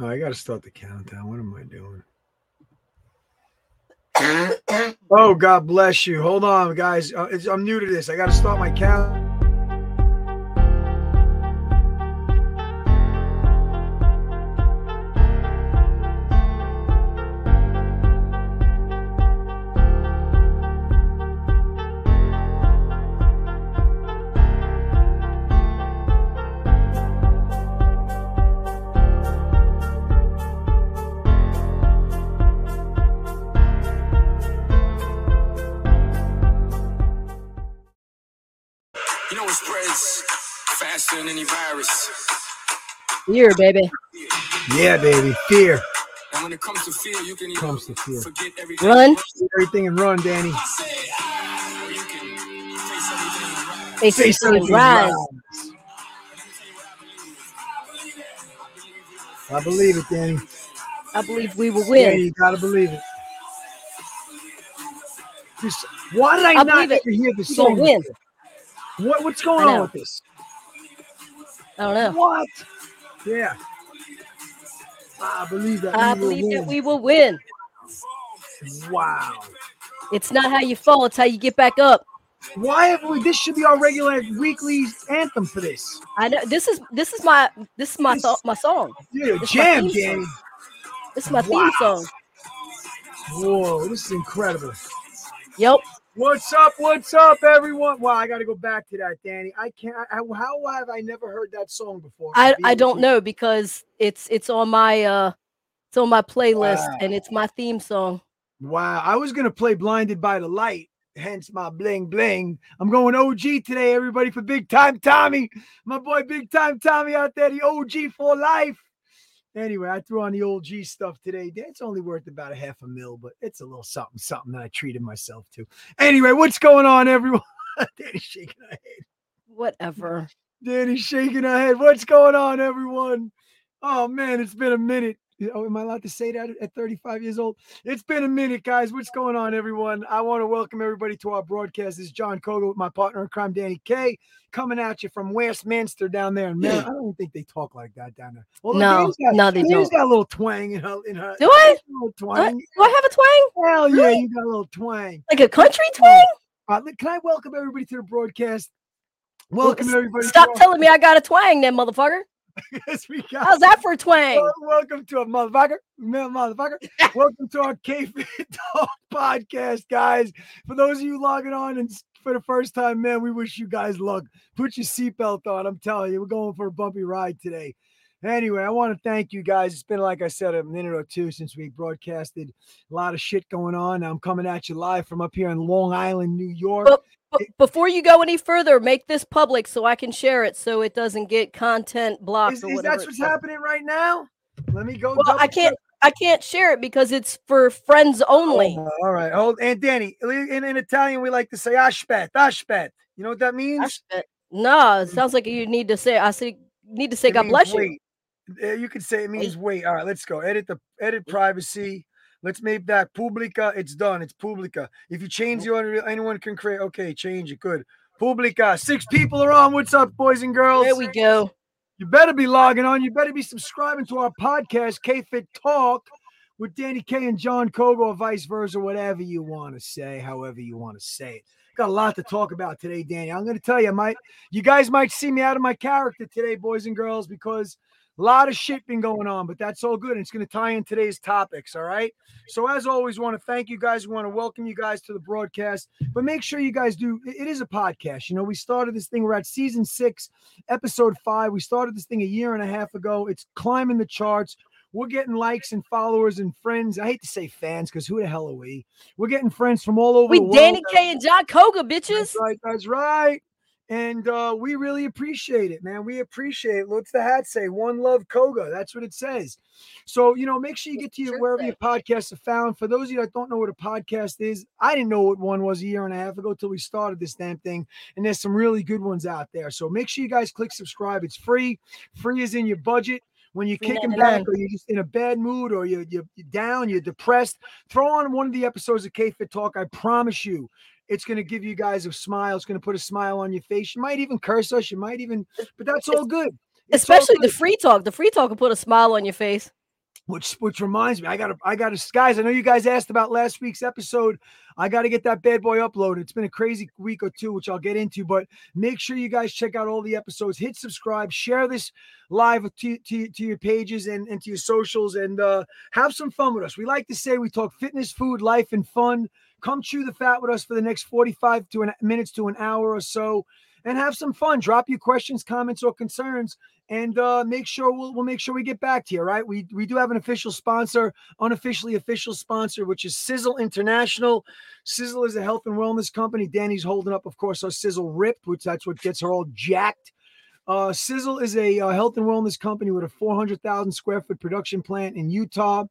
Oh, I got to start the countdown. What am I doing? oh, God bless you. Hold on, guys. Uh, it's- I'm new to this. I got to start my count. Here, baby. Yeah, baby. Fear. And when it comes to fear, you can either Comes to fear. forget everything. Run. Everything and run, Danny. Or ah, you can face everything and run. Face Face everything, everything, rise. I believe it, Danny. I believe we will win. Yeah, win. you gotta believe it. Just, why did I, I not believe it. ever hear this We song? win. What what's going on with this? I don't know. What? Yeah. I believe that. I we will believe that we will win. Wow. It's not how you fall, it's how you get back up. Why have we? This should be our regular weekly anthem for this. I know this is this is my this is my This- th- my song. Yeah, jam, Danny. This is my Wow. theme song. Whoa, this is incredible. Yep. What's up? What's up, everyone? Wow, I got to go back to that, Danny. I can't. I, how have I never heard that song before? I I don't know because it's it's on my uh it's on my playlist Wow. and it's my theme song. Wow, I was gonna play "Blinded by the Light," hence my bling bling. I'm going OG today, everybody, for Big Time Tommy, my boy Big Time Tommy out there, the OG for life. Anyway, I threw on the old G stuff today. It's only worth about a half a mil, but it's a little something, something that I treated myself to. Anyway, what's going on, everyone? Danny's shaking her head. Whatever. Danny's shaking her head. What's going on, everyone? Oh man, it's been a minute. Oh, am I allowed to say that at 35 years old? It's been a minute, guys. What's going on, everyone? I want to welcome everybody to our broadcast. This is Jon Koga with my partner in crime, Dani K, coming at you from Westminster down there in Maryland. I don't think they talk like that down there. Although No, Danny's got, no, they Danny's don't. got a little twang in her. In her Do I? a little What? twang. Do I have a twang? Hell yeah, Really? you got a little twang. Like a country twang? Uh, can I welcome everybody to the broadcast? Welcome everybody. Stop telling me I got a twang then, motherfucker. Yes, we got How's that for twang? Well, welcome to a motherfucker, man, motherfucker. welcome to our K Fit Talk podcast, guys. For those of you logging on and for the first time, man, we wish you guys luck. Put your seatbelt on. I'm telling you, we're going for a bumpy ride today. Anyway, I want to thank you guys. It's been, like I said, a minute or two since we broadcasted. A lot of shit going on. I'm coming at you live from up here in Long Island, New York. But- B- before you go any further, make this public so I can share it so it doesn't get content blocked Is, is whatever. that what's happening right now? Let me go. Well, I can't I can't share it because it's for friends only. Oh, all right. Hold and Danny. In, in Italian, we like to say ah, aspet, aspet. Ah, you know what that ah, means? I No, it sounds like you need to say I say need to say It God means bless you. wait. Uh, You could say it means wait. All right, let's go. Edit the edit privacy. Let's make that publica. It's done. It's publica. If you change the order, anyone can create. Okay, change it. Good. Publica. Six people are on. What's up, boys and girls? There we go. You better be logging on. You better be subscribing to our podcast, K Fit Talk, with Dani K and Jon Koga, or vice versa, whatever you want to say, however you want to say it. Got a lot to talk about today, Danny. I'm going to tell you, might you guys might see me out of my character today, boys and girls, because a lot of shit been going on, but that's all good. And it's going to tie in today's topics. All right. So as always, want to thank you guys. We want to welcome you guys to the broadcast. But make sure you guys do. It is a podcast. You know, we started this thing. We're at season six, episode five. We started this thing a year and a half ago. It's climbing the charts. We're getting likes and followers and friends. I hate to say fans because who the hell are we? We're getting friends from all over We the world. Dani K and Jon Koga, bitches. That's right. That's right. And uh, we really appreciate it, man. We appreciate it. What's the hat say? One love Koga. That's what it says. So, you know, make sure you get to your wherever your podcasts are found. For those of you that don't know what a podcast is, I didn't know what one was a year and a half ago till we started this damn thing. And there's some really good ones out there. So make sure you guys click subscribe. It's free. Free is in your budget. When you're kicking 99. back or you're just in a bad mood or you're, you're you're down, you're depressed, throw on one of the episodes of K Fit Talk. I promise you, it's going to give you guys a smile. It's going to put a smile on your face. You might even curse us. You might even, but that's all good. It's all Especially the free talk. The free talk will put a smile on your face. Which which reminds me, I gotta I gotta guys. I know you guys asked about last week's episode. I gotta get that bad boy uploaded. It's been a crazy week or two, which I'll get into. But make sure you guys check out all the episodes. Hit subscribe, share this live to to, to your pages and, and to your socials, and uh, have some fun with us. We like to say we talk fitness, food, life, and fun. Come chew the fat with us for the next forty five to an minutes to an hour or so and have some fun. Drop your questions, comments, or concerns, and uh, make sure we'll, we'll make sure we get back to you. Right? We we do have an official sponsor, unofficially official sponsor, which is Sisel International. Sisel is a health and wellness company. Danny's holding up, of course, our Sisel Ripped, which that's what gets her all jacked. Uh, Sisel is a uh, health and wellness company with a 400,000 square foot production plant in Utah.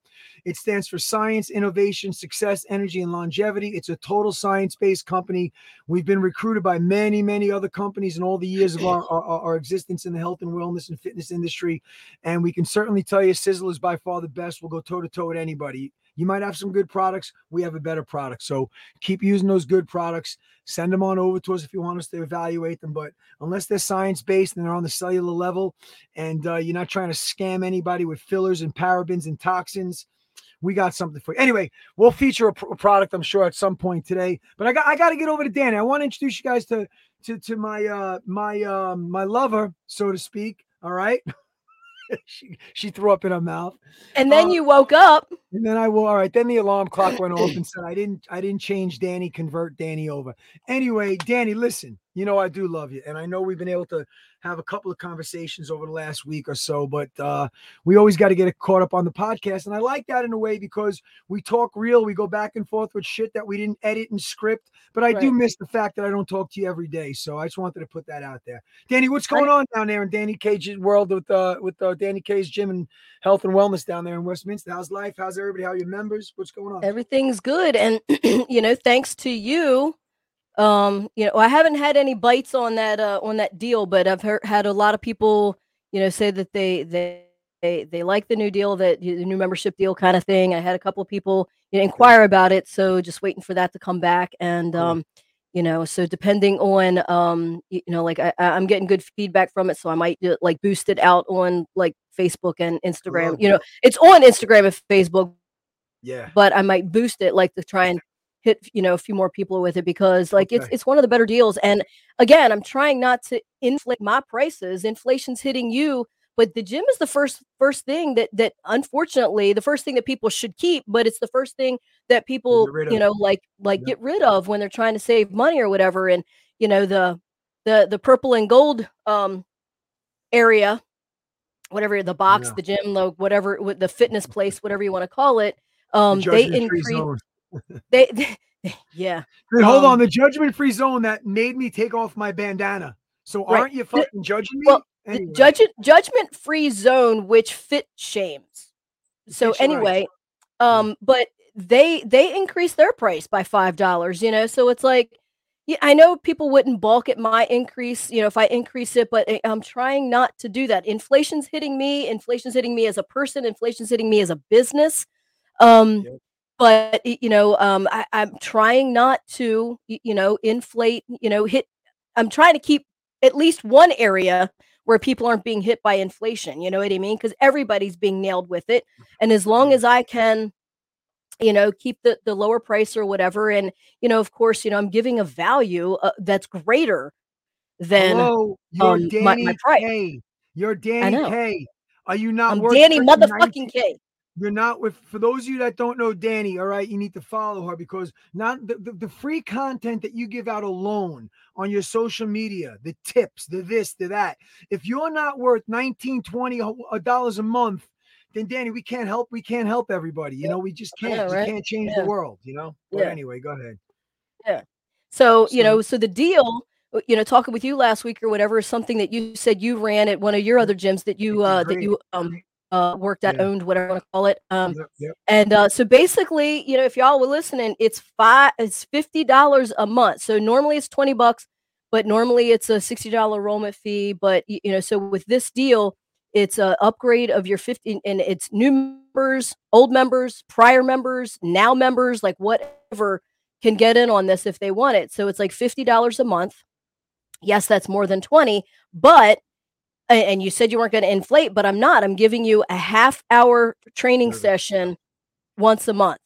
It stands for science, innovation, success, energy, and longevity. It's a total science based company. We've been recruited by many, many other companies in all the years of our, our, our, existence in the health and wellness and fitness industry. And we can certainly tell you Sisel is by far the best. We'll go toe to toe with anybody. You might have some good products. We have a better product. So keep using those good products. Send them on over to us if you want us to evaluate them. But unless they're science based and they're on the cellular level and uh, you're not trying to scam anybody with fillers and parabens and toxins, we got something for you. Anyway, we'll feature a, a product, I'm sure, at some point today. But I got I got to get over to Danny. I want to introduce you guys to to to my uh my um my lover, so to speak. All right. she she threw up in her mouth. And then uh, you woke up. And then I will. All right. Then the alarm clock went off and said I didn't I didn't change Danny, convert Danny over. Anyway, Danny, listen. You know I do love you, and I know we've been able to have a couple of conversations over the last week or so, but uh, we always got to get it caught up on the podcast. And I like that in a way because we talk real, we go back and forth with shit that we didn't edit and script. But I right. do miss the fact that I don't talk to you every day. So I just wanted to put that out there. Danny, what's going on down there in Dani K's world with uh with uh, Dani K's gym and health and wellness down there in Westminster? How's life? How's everybody? How are your members? What's going on? Everything's good. And you know, thanks to you um you know i haven't had any bites on that uh on that deal but i've heard had a lot of people you know say that they they they, they like the new deal that the new membership deal kind of thing i had a couple of people you know, inquire about it so just waiting for that to come back and um you know so depending on um you know like I, i'm getting good feedback from it so i might do, like boost it out on like facebook and instagram you know it's on instagram and facebook yeah. but i might boost it like to try and hit you know a few more people with it because like okay. it's it's one of the better deals. And again i'm trying not to inflate my prices. Inflation's hitting you but the gym is the first first thing that that unfortunately the first thing that people should keep but it's the first thing that people you know like like yeah. get rid of when they're trying to save money or whatever. And you know the the the purple and gold um area whatever the box yeah. the gym the whatever the fitness place whatever you want to call it um the they increase they, they, yeah. Hold um, on, the judgment free zone that made me take off my bandana. So aren't you fucking judging me? Well, anyway. the judge, judgment free zone, which fit shames. So anyway, right. um, but they they increased their price by five dollars. You know, so it's like. Yeah, I know people wouldn't balk at my increase, you know, if I increase it, but eh, I'm trying not to do that. Inflation's hitting me. Inflation's hitting me as a person. Inflation's hitting me as a business. Um, yep but you know um, I, i'm trying not to you know inflate you know hit i'm trying to keep at least one area where people aren't being hit by inflation you know what i mean because everybody's being nailed with it and as long as i can you know keep the the lower price or whatever and you know of course you know i'm giving a value uh, that's greater than Hello, you're um, Danny my, my price. K. You're Dani K. Are you not? I'm Danny motherfucking K. You're not with for those of you that don't know Danny, all right, you need to follow her because not the, the, the, free content that you give out alone on your social media, the tips, the this, the that. If you're not worth 19, 20 dollars a month, then Danny, we can't help, we can't help everybody. You know, we just can't, yeah, right? can't change yeah. the world, you know. But yeah. anyway, go ahead. Yeah. So, so, you know, so the deal uh, you know talking with you last week or whatever is something that you said you ran at one of your other gyms that you uh that you um uh, worked at, owned, whatever you want to call it. Um, yep, yep. And uh, so basically, you know, if y'all were listening, it's five, it's fifty dollars a month. So normally it's twenty bucks, but normally it's a sixty dollar enrollment fee. But you know, so with this deal, it's a upgrade of your fifty, and it's new members, old members, prior members, now members, like whatever can get in on this if they want it. So it's like fifty dollars a month. Yes, that's more than twenty, but and you said you weren't going to inflate, but I'm not. I'm giving you a half hour training session once a month.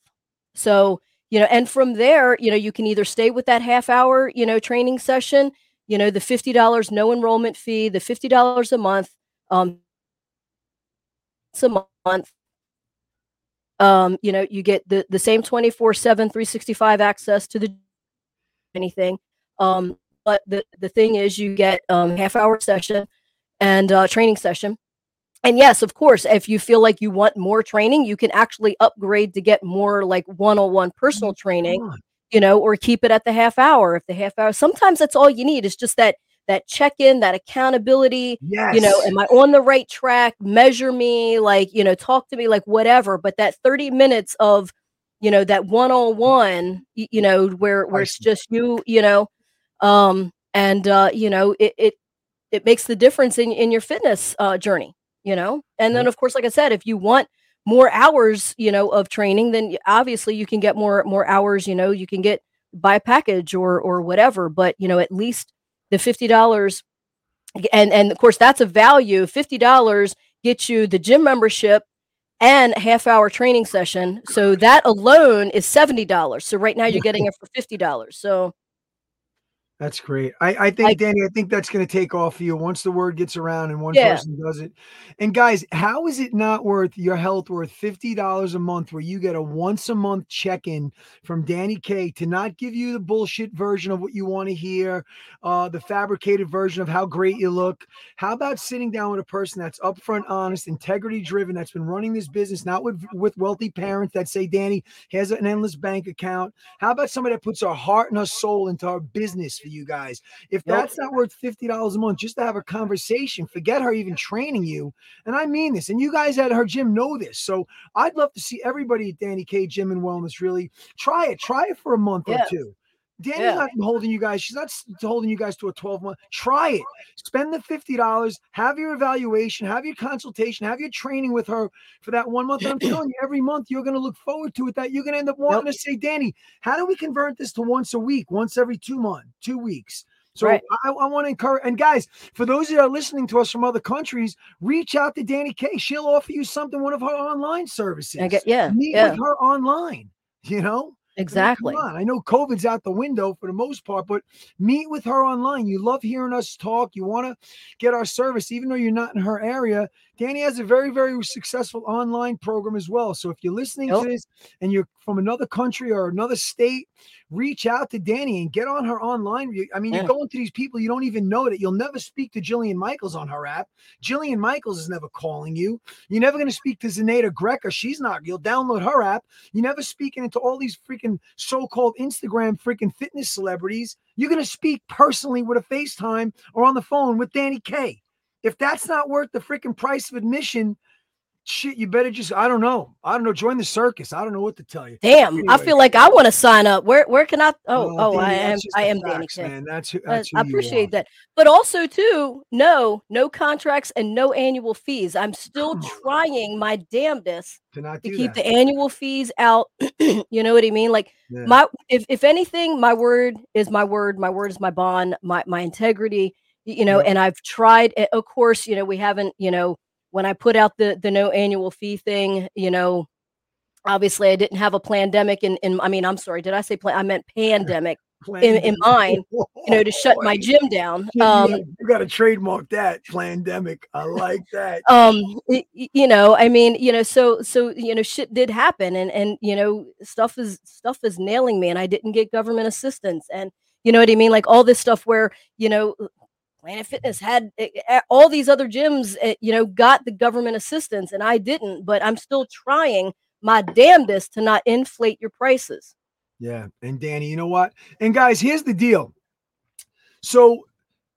So, you know, and from there, you know, you can either stay with that half hour, you know, training session, you know, the $50 no enrollment fee, the $50 a month, um, a month. Um, you know, you get the the same 24/7 365 access to the anything. Um, but the the thing is you get um half hour session and uh training session. And yes, of course, if you feel like you want more training, you can actually upgrade to get more like one-on-one personal training you know, or keep it at the half hour. If the half hour, sometimes that's all you need. It's just that that check in, that accountability. Yes. You know, am I on the right track? Measure me, like you know, talk to me, like whatever. But that thirty minutes of, you know, that one on one, you know, where where it's just you, you know, um, and uh, you know, it it it makes the difference in in your fitness uh, journey. You know, and then of course, like I said, if you want more hours, you know, of training, then obviously you can get more more hours. You know, you can get buy a package or or whatever. But you know, at least the fifty dollars, and and of course that's a value. Fifty dollars gets you the gym membership and a half hour training session. So that alone is seventy dollars. So right now you're getting it for fifty dollars. So That's great. I, I think, I- Danny, I think that's going to take off for you once the word gets around and one Yeah. person does it. And guys, how is it not worth your health worth $50 a month where you get a once a month check in from Dani K to not give you the bullshit version of what you want to hear, uh, the fabricated version of how great you look? How about sitting down with a person that's upfront, honest, integrity driven, that's been running this business, not with, with wealthy parents that say, Danny has an endless bank account? How about somebody that puts our heart and our soul into our business for you guys? If that's not worth fifty dollars a month just to have a conversation, forget her even training you. And I mean this. And you guys at her gym know this. So I'd love to see everybody at Dani K Gym and Wellness really try it. Try it for a month Yeah. or two. Danny's Yeah. not holding you guys. She's not holding you guys to a 12 month. Try it. Spend the $50. Have your evaluation. Have your consultation. Have your training with her for that one month. And I'm telling you, every month you're going to look forward to it. That you're going to end up wanting to say, Danny, how do we convert this to once a week, once every two months, two weeks? So Right. I, I want to encourage, and guys, for those that are listening to us from other countries, reach out to Dani K. She'll offer you something, one of her online services. I get yeah, Meet yeah, with her online. You know, I mean, exactly. come on. I know COVID's out the window for the most part, but meet with her online. You love hearing us talk. You want to get our service, even though you're not in her area. Danny has a very, very successful online program as well. So if you're listening Yep. to this and you're from another country or another state, reach out to Danny and get on her online. I mean, Yeah. you're going to these people you don't even know that you'll never speak to Jillian Michaels on her app. Jillian Michaels is never calling you. You're never going to speak to Zaneta Greca. She's not. You'll download her app. You're never speaking into all these freaking so-called Instagram freaking fitness celebrities. You're going to speak personally with a FaceTime or on the phone with Dani K. If that's not worth the freaking price of admission, shit, you better just I don't know. I don't know. Join the circus. I don't know what to tell you. Damn, I feel like I want to sign up. Where where can I? Oh, Uh, oh, I am I am Danny facts, K. man. That's who. Uh, That's who I appreciate that. But also too, no, no contracts and no annual fees. I'm still trying my damnedest To not to keep that. the annual fees out. you know what I mean? Like Yeah. my if if anything, my word is my word. My word is my bond. My my integrity. You know, Yep. and I've tried. eh, Of course, you know we haven't. You know, when I put out the the no annual fee thing, you know, obviously I didn't have a pandemic. And in, I mean, I'm sorry, did I say plan? I meant pandemic. in- in mind, You know, to shut my gym down. you Um, got- you got to trademark that pandemic. I like that. um you know i mean you know so so you know shit did happen and and you know stuff is stuff is nailing me and i didn't get government assistance and you know what i mean like all this stuff where you know planet fitness had eh, eh, all these other gyms eh, you know got the government assistance and i didn't but i'm still trying my damnedest to not inflate your prices Yeah. And Danny, you know what? And guys, here's the deal. So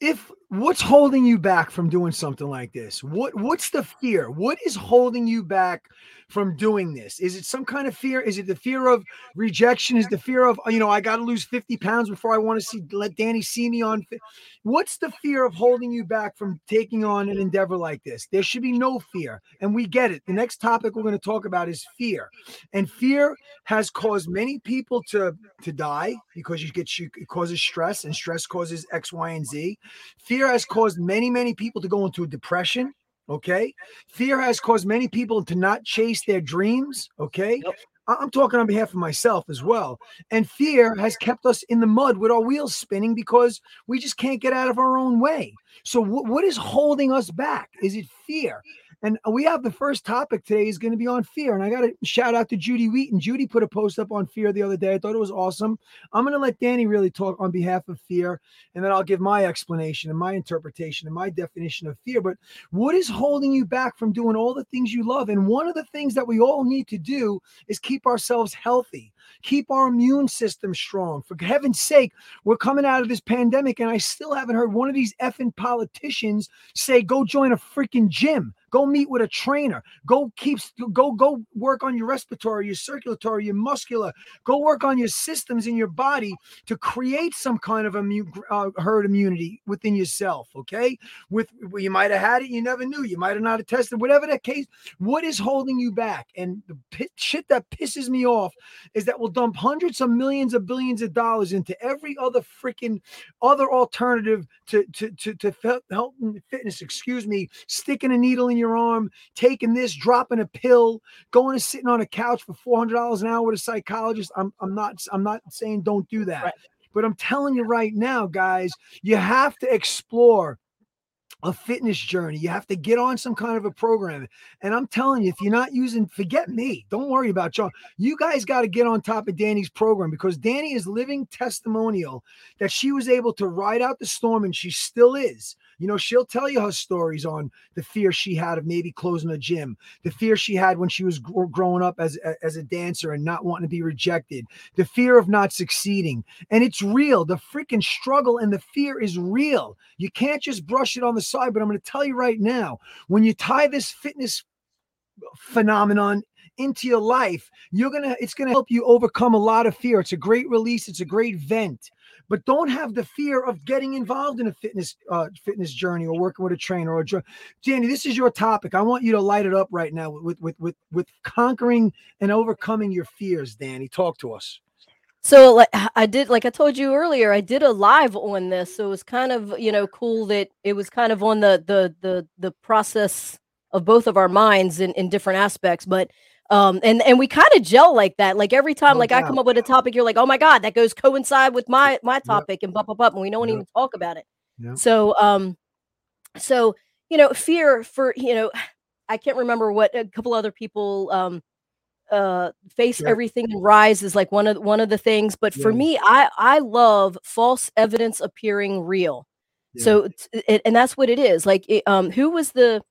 if what's holding you back from doing something like this? What what's the fear? What is holding you back from doing this? Is it some kind of fear? Is it the fear of rejection? Is the fear of you know I got to lose 50 pounds before I want to see let Danny see me on What's the fear of holding you back from taking on an endeavor like this? There should be no fear. And we get it. The next topic we're going to talk about is fear. And fear has caused many people to to die because you get you it causes stress and stress causes X, Y, and Z. Fear Fear has caused many, many people to go into a depression. Okay. Fear has caused many people to not chase their dreams. Okay. Yep. I'm talking on behalf of myself as well. And fear has kept us in the mud with our wheels spinning because we just can't get out of our own way. So, wh- what is holding us back? Is it fear? And we have the first topic today is going to be on fear. And I got to shout out to Judy Wheaton. Judy put a post up on fear the other day. I thought it was awesome. I'm going to let Danny really talk on behalf of fear, and then I'll give my explanation and my interpretation and my definition of fear. But what is holding you back from doing all the things you love? And one of the things that we all need to do is keep ourselves healthy, keep our immune system strong. For heaven's sake, we're coming out of this pandemic, and I still haven't heard one of these effing politicians say, go join a freaking gym. Go meet with a trainer. Go keep go go work on your respiratory, your circulatory, your muscular. Go work on your systems in your body to create some kind of immune uh, herd immunity within yourself. Okay, with well, you might have had it, you never knew. You might have not have tested. Whatever that case, what is holding you back? And the shit that pisses me off is that we'll dump hundreds of millions of billions of dollars into every other freaking other alternative to to to, to health and fitness. Excuse me, sticking a needle in your arm, taking this, dropping a pill, going and sitting on a couch for four hundred dollars an hour with a psychologist. I'm I'm not I'm not saying don't do that, Right. but I'm telling you right now, guys, you have to explore a fitness journey. You have to get on some kind of a program. And I'm telling you, if you're not using, forget me. Don't worry about John. You guys got to get on top of Danny's program because Danny is living testimonial that she was able to ride out the storm and she still is. You know, she'll tell you her stories on the fear she had of maybe closing a gym, the fear she had when she was gr- growing up as, as a dancer and not wanting to be rejected, the fear of not succeeding. And it's real. The freaking struggle and the fear is real. You can't just brush it on the side. But I'm going to tell you right now when you tie this fitness phenomenon into your life, you're to, it's going to help you overcome a lot of fear. It's a great release, it's a great vent. But don't have the fear of getting involved in a fitness uh, fitness journey or working with a trainer or a dr- Danny. This is your topic. I want you to light it up right now with with with with conquering and overcoming your fears. Danny, talk to us. So like I did like I told you earlier, I did a live on this. So it was kind of, you know, cool that it was kind of on the the the the process of both of our minds in, in different aspects. But um and and we kind of gel like that. Like every time No like I come up with a topic, you're like, oh my God, that goes coincide with my my topic and blah blah blah. And we don't Yep. even talk about it. Yep. So um so you know, fear for you know, I can't remember what a couple other people um uh face Yeah. everything and rise is like one of one of the things but for Yeah. me i i love false evidence appearing real Yeah. so it, and that's what it is like it, um who was the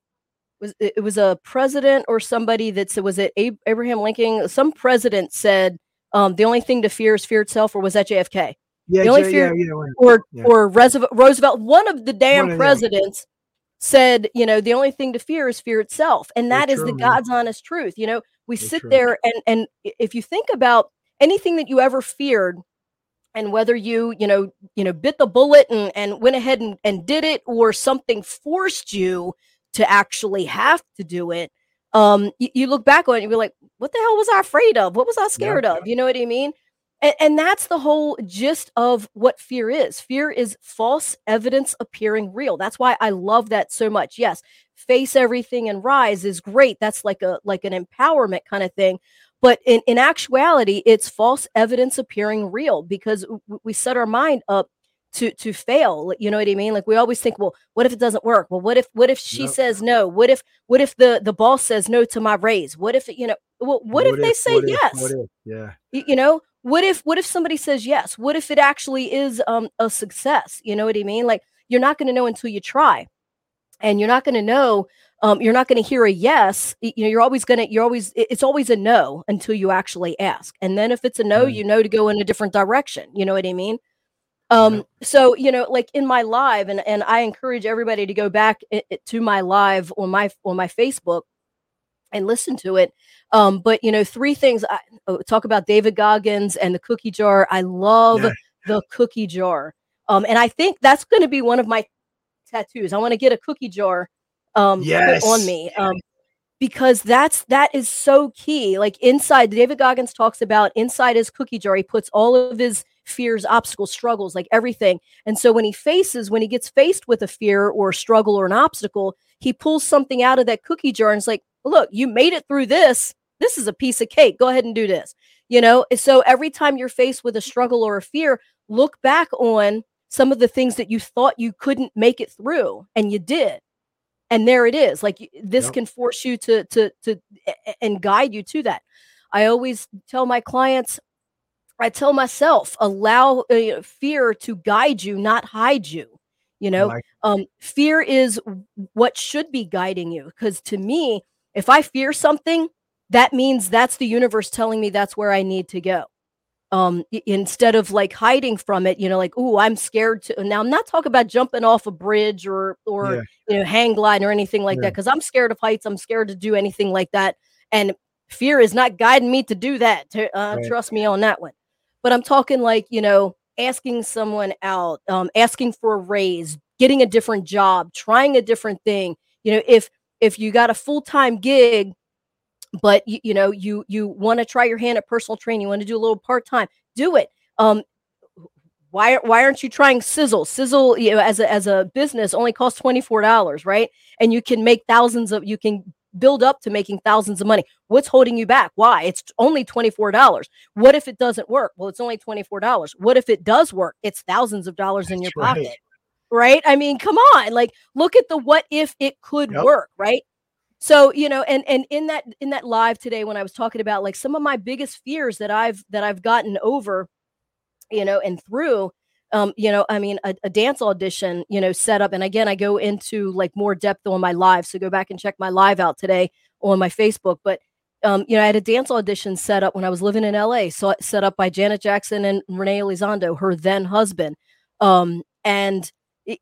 was it was a president or somebody that said was it abraham lincoln some president said um the only thing to fear is fear itself or was that jfk yeah, the only Jay- fear- yeah, yeah, right. or Yeah. or Roosevelt, one of the damn of presidents said, you know, the only thing to fear is fear itself, and that is the true, man. God's honest truth. You know, we sit true. there and and if you think about anything that you ever feared, and whether you you know you know bit the bullet and and went ahead and, and did it, or something forced you to actually have to do it. Um, you, you look back on it and you're like, what the hell was I afraid of? What was I scared of? You know what I mean? And, and that's the whole gist of what fear is. Fear is false evidence appearing real. That's why I love that so much. Yes, face everything and rise is great. That's like a like an empowerment kind of thing. But in, in actuality, it's false evidence appearing real because we set our mind up to to fail. You know what I mean? Like we always think, well, what if it doesn't work? Well, what if what if she Yep. says no? What if what if the the boss says no to my raise? What if you know? Well, what, if they say what if, yes? what if? Yeah. You know what if what if somebody says yes what if it actually is um a success you know what i mean like you're not going to know until you try and you're not going to know um you're not going to hear a yes you know you're always going to you're always it's always a no until you actually ask and then if it's a no Right. you know to go in a different direction you know what i mean um so you know like in my live and and i encourage everybody to go back i- i- to my live on my on my facebook and listen to it. Um but you know three things i oh, talk about david goggins and the cookie jar. I love Yeah. the cookie jar. Um and i think that's going to be one of my tattoos. I want to get a cookie jar um put on me um because that's that is so key. Like inside david goggins talks about inside his cookie jar he puts all of his fears, obstacles, struggles, like everything. And so when he faces, when he gets faced with a fear or a struggle or an obstacle, he pulls something out of that cookie jar and it's like, look, you made it through this. This is a piece of cake. Go ahead and do this. You know, so every time you're faced with a struggle or a fear, look back on some of the things that you thought you couldn't make it through and you did and there it is like this yep. can force you to to to and guide you to that i always tell my clients i tell myself allow uh, fear to guide you not hide you you know like um fear is what should be guiding you because to me if i fear something that means that's the universe telling me that's where i need to go um instead of like hiding from it you know like oh i'm scared to now i'm not talking about jumping off a bridge or or yeah. you know hang glide or anything like yeah. that because i'm scared of heights i'm scared to do anything like that and fear is not guiding me to do that to, uh, right. trust me on that one but i'm talking like you know asking someone out um asking for a raise getting a different job trying a different thing. You know if if you got a full-time gig but you, you know you you want to try your hand at personal training you want to do a little part-time do it. Um why why aren't you trying sisel? Sisel you know as a as a business only costs $24 right? And you can make thousands of you can build up to making thousands of money what's holding you back? Why? It's only $24 what if it doesn't work? Well it's only $24 what if it does work? It's thousands of dollars That's in your right. pocket right? I mean come on like look at the what if it could yep. work right? So you know and and in that in that live today when i was talking about like some of my biggest fears that i've that i've gotten over you know and through um you know i mean a, a, dance audition you know set up and again i go into like more depth on my live so go back and check my live out today on my facebook but um you know i had a dance audition set up when i was living in la so set up by janet jackson and renee elizondo her then husband um and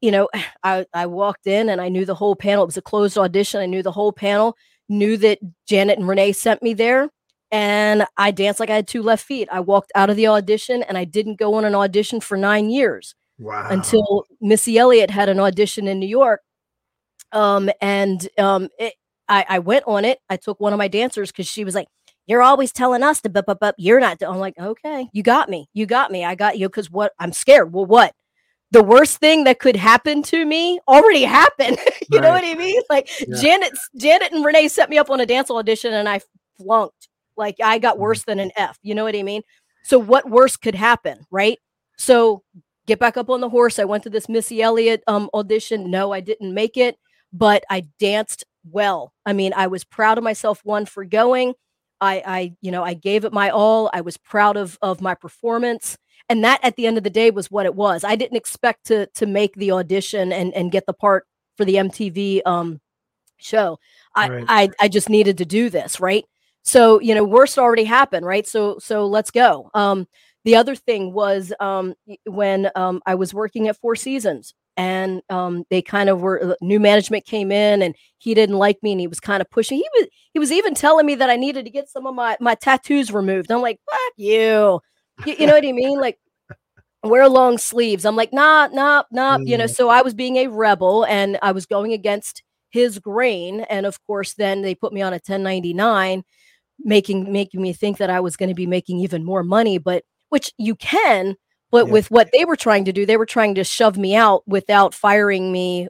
you know, I, I walked in and I knew the whole panel. It was a closed audition. I knew the whole panel, knew that Janet and Renee sent me there. And I danced like I had two left feet. I walked out of the audition and I didn't go on an audition for nine years. Wow. Until Missy Elliott had an audition in New York. Um, and um, it, I, I went on it. I took one of my dancers because she was like, you're always telling us to bup, up up. You're not. I'm like, okay, you got me. You got me. I got you. Cause what I'm scared. Well, what? the worst thing that could happen to me already happened. you right. know what I mean? Like yeah. Janet, Janet and Renee set me up on a dance audition and I flunked. Like I got worse mm-hmm. than an F. You know what I mean? So what worse could happen, right? So get back up on the horse. I went to this Missy Elliott um, audition. No, I didn't make it, but I danced well. I mean, I was proud of myself one for going. I, I, you know, I gave it my all. I was proud of of my performance and that at the end of the day was what it was i didn't expect to to make the audition and and get the part for the mtv um show i right. i i just needed to do this right so you know worst already happened right so so let's go um the other thing was um when um i was working at four seasons and um, they kind of were uh, new management came in and he didn't like me and he was kind of pushing he was he was even telling me that i needed to get some of my my tattoos removed i'm like fuck you you, you know what I mean? Like wear long sleeves. I'm like, nah, nah, nah. Mm. You know, mm-hmm. so I was being a rebel and I was going against his grain. And of course, then they put me on a 1099, making making me think that I was going to be making even more money, but which you can, but yeah. with what they were trying to do, they were trying to shove me out without firing me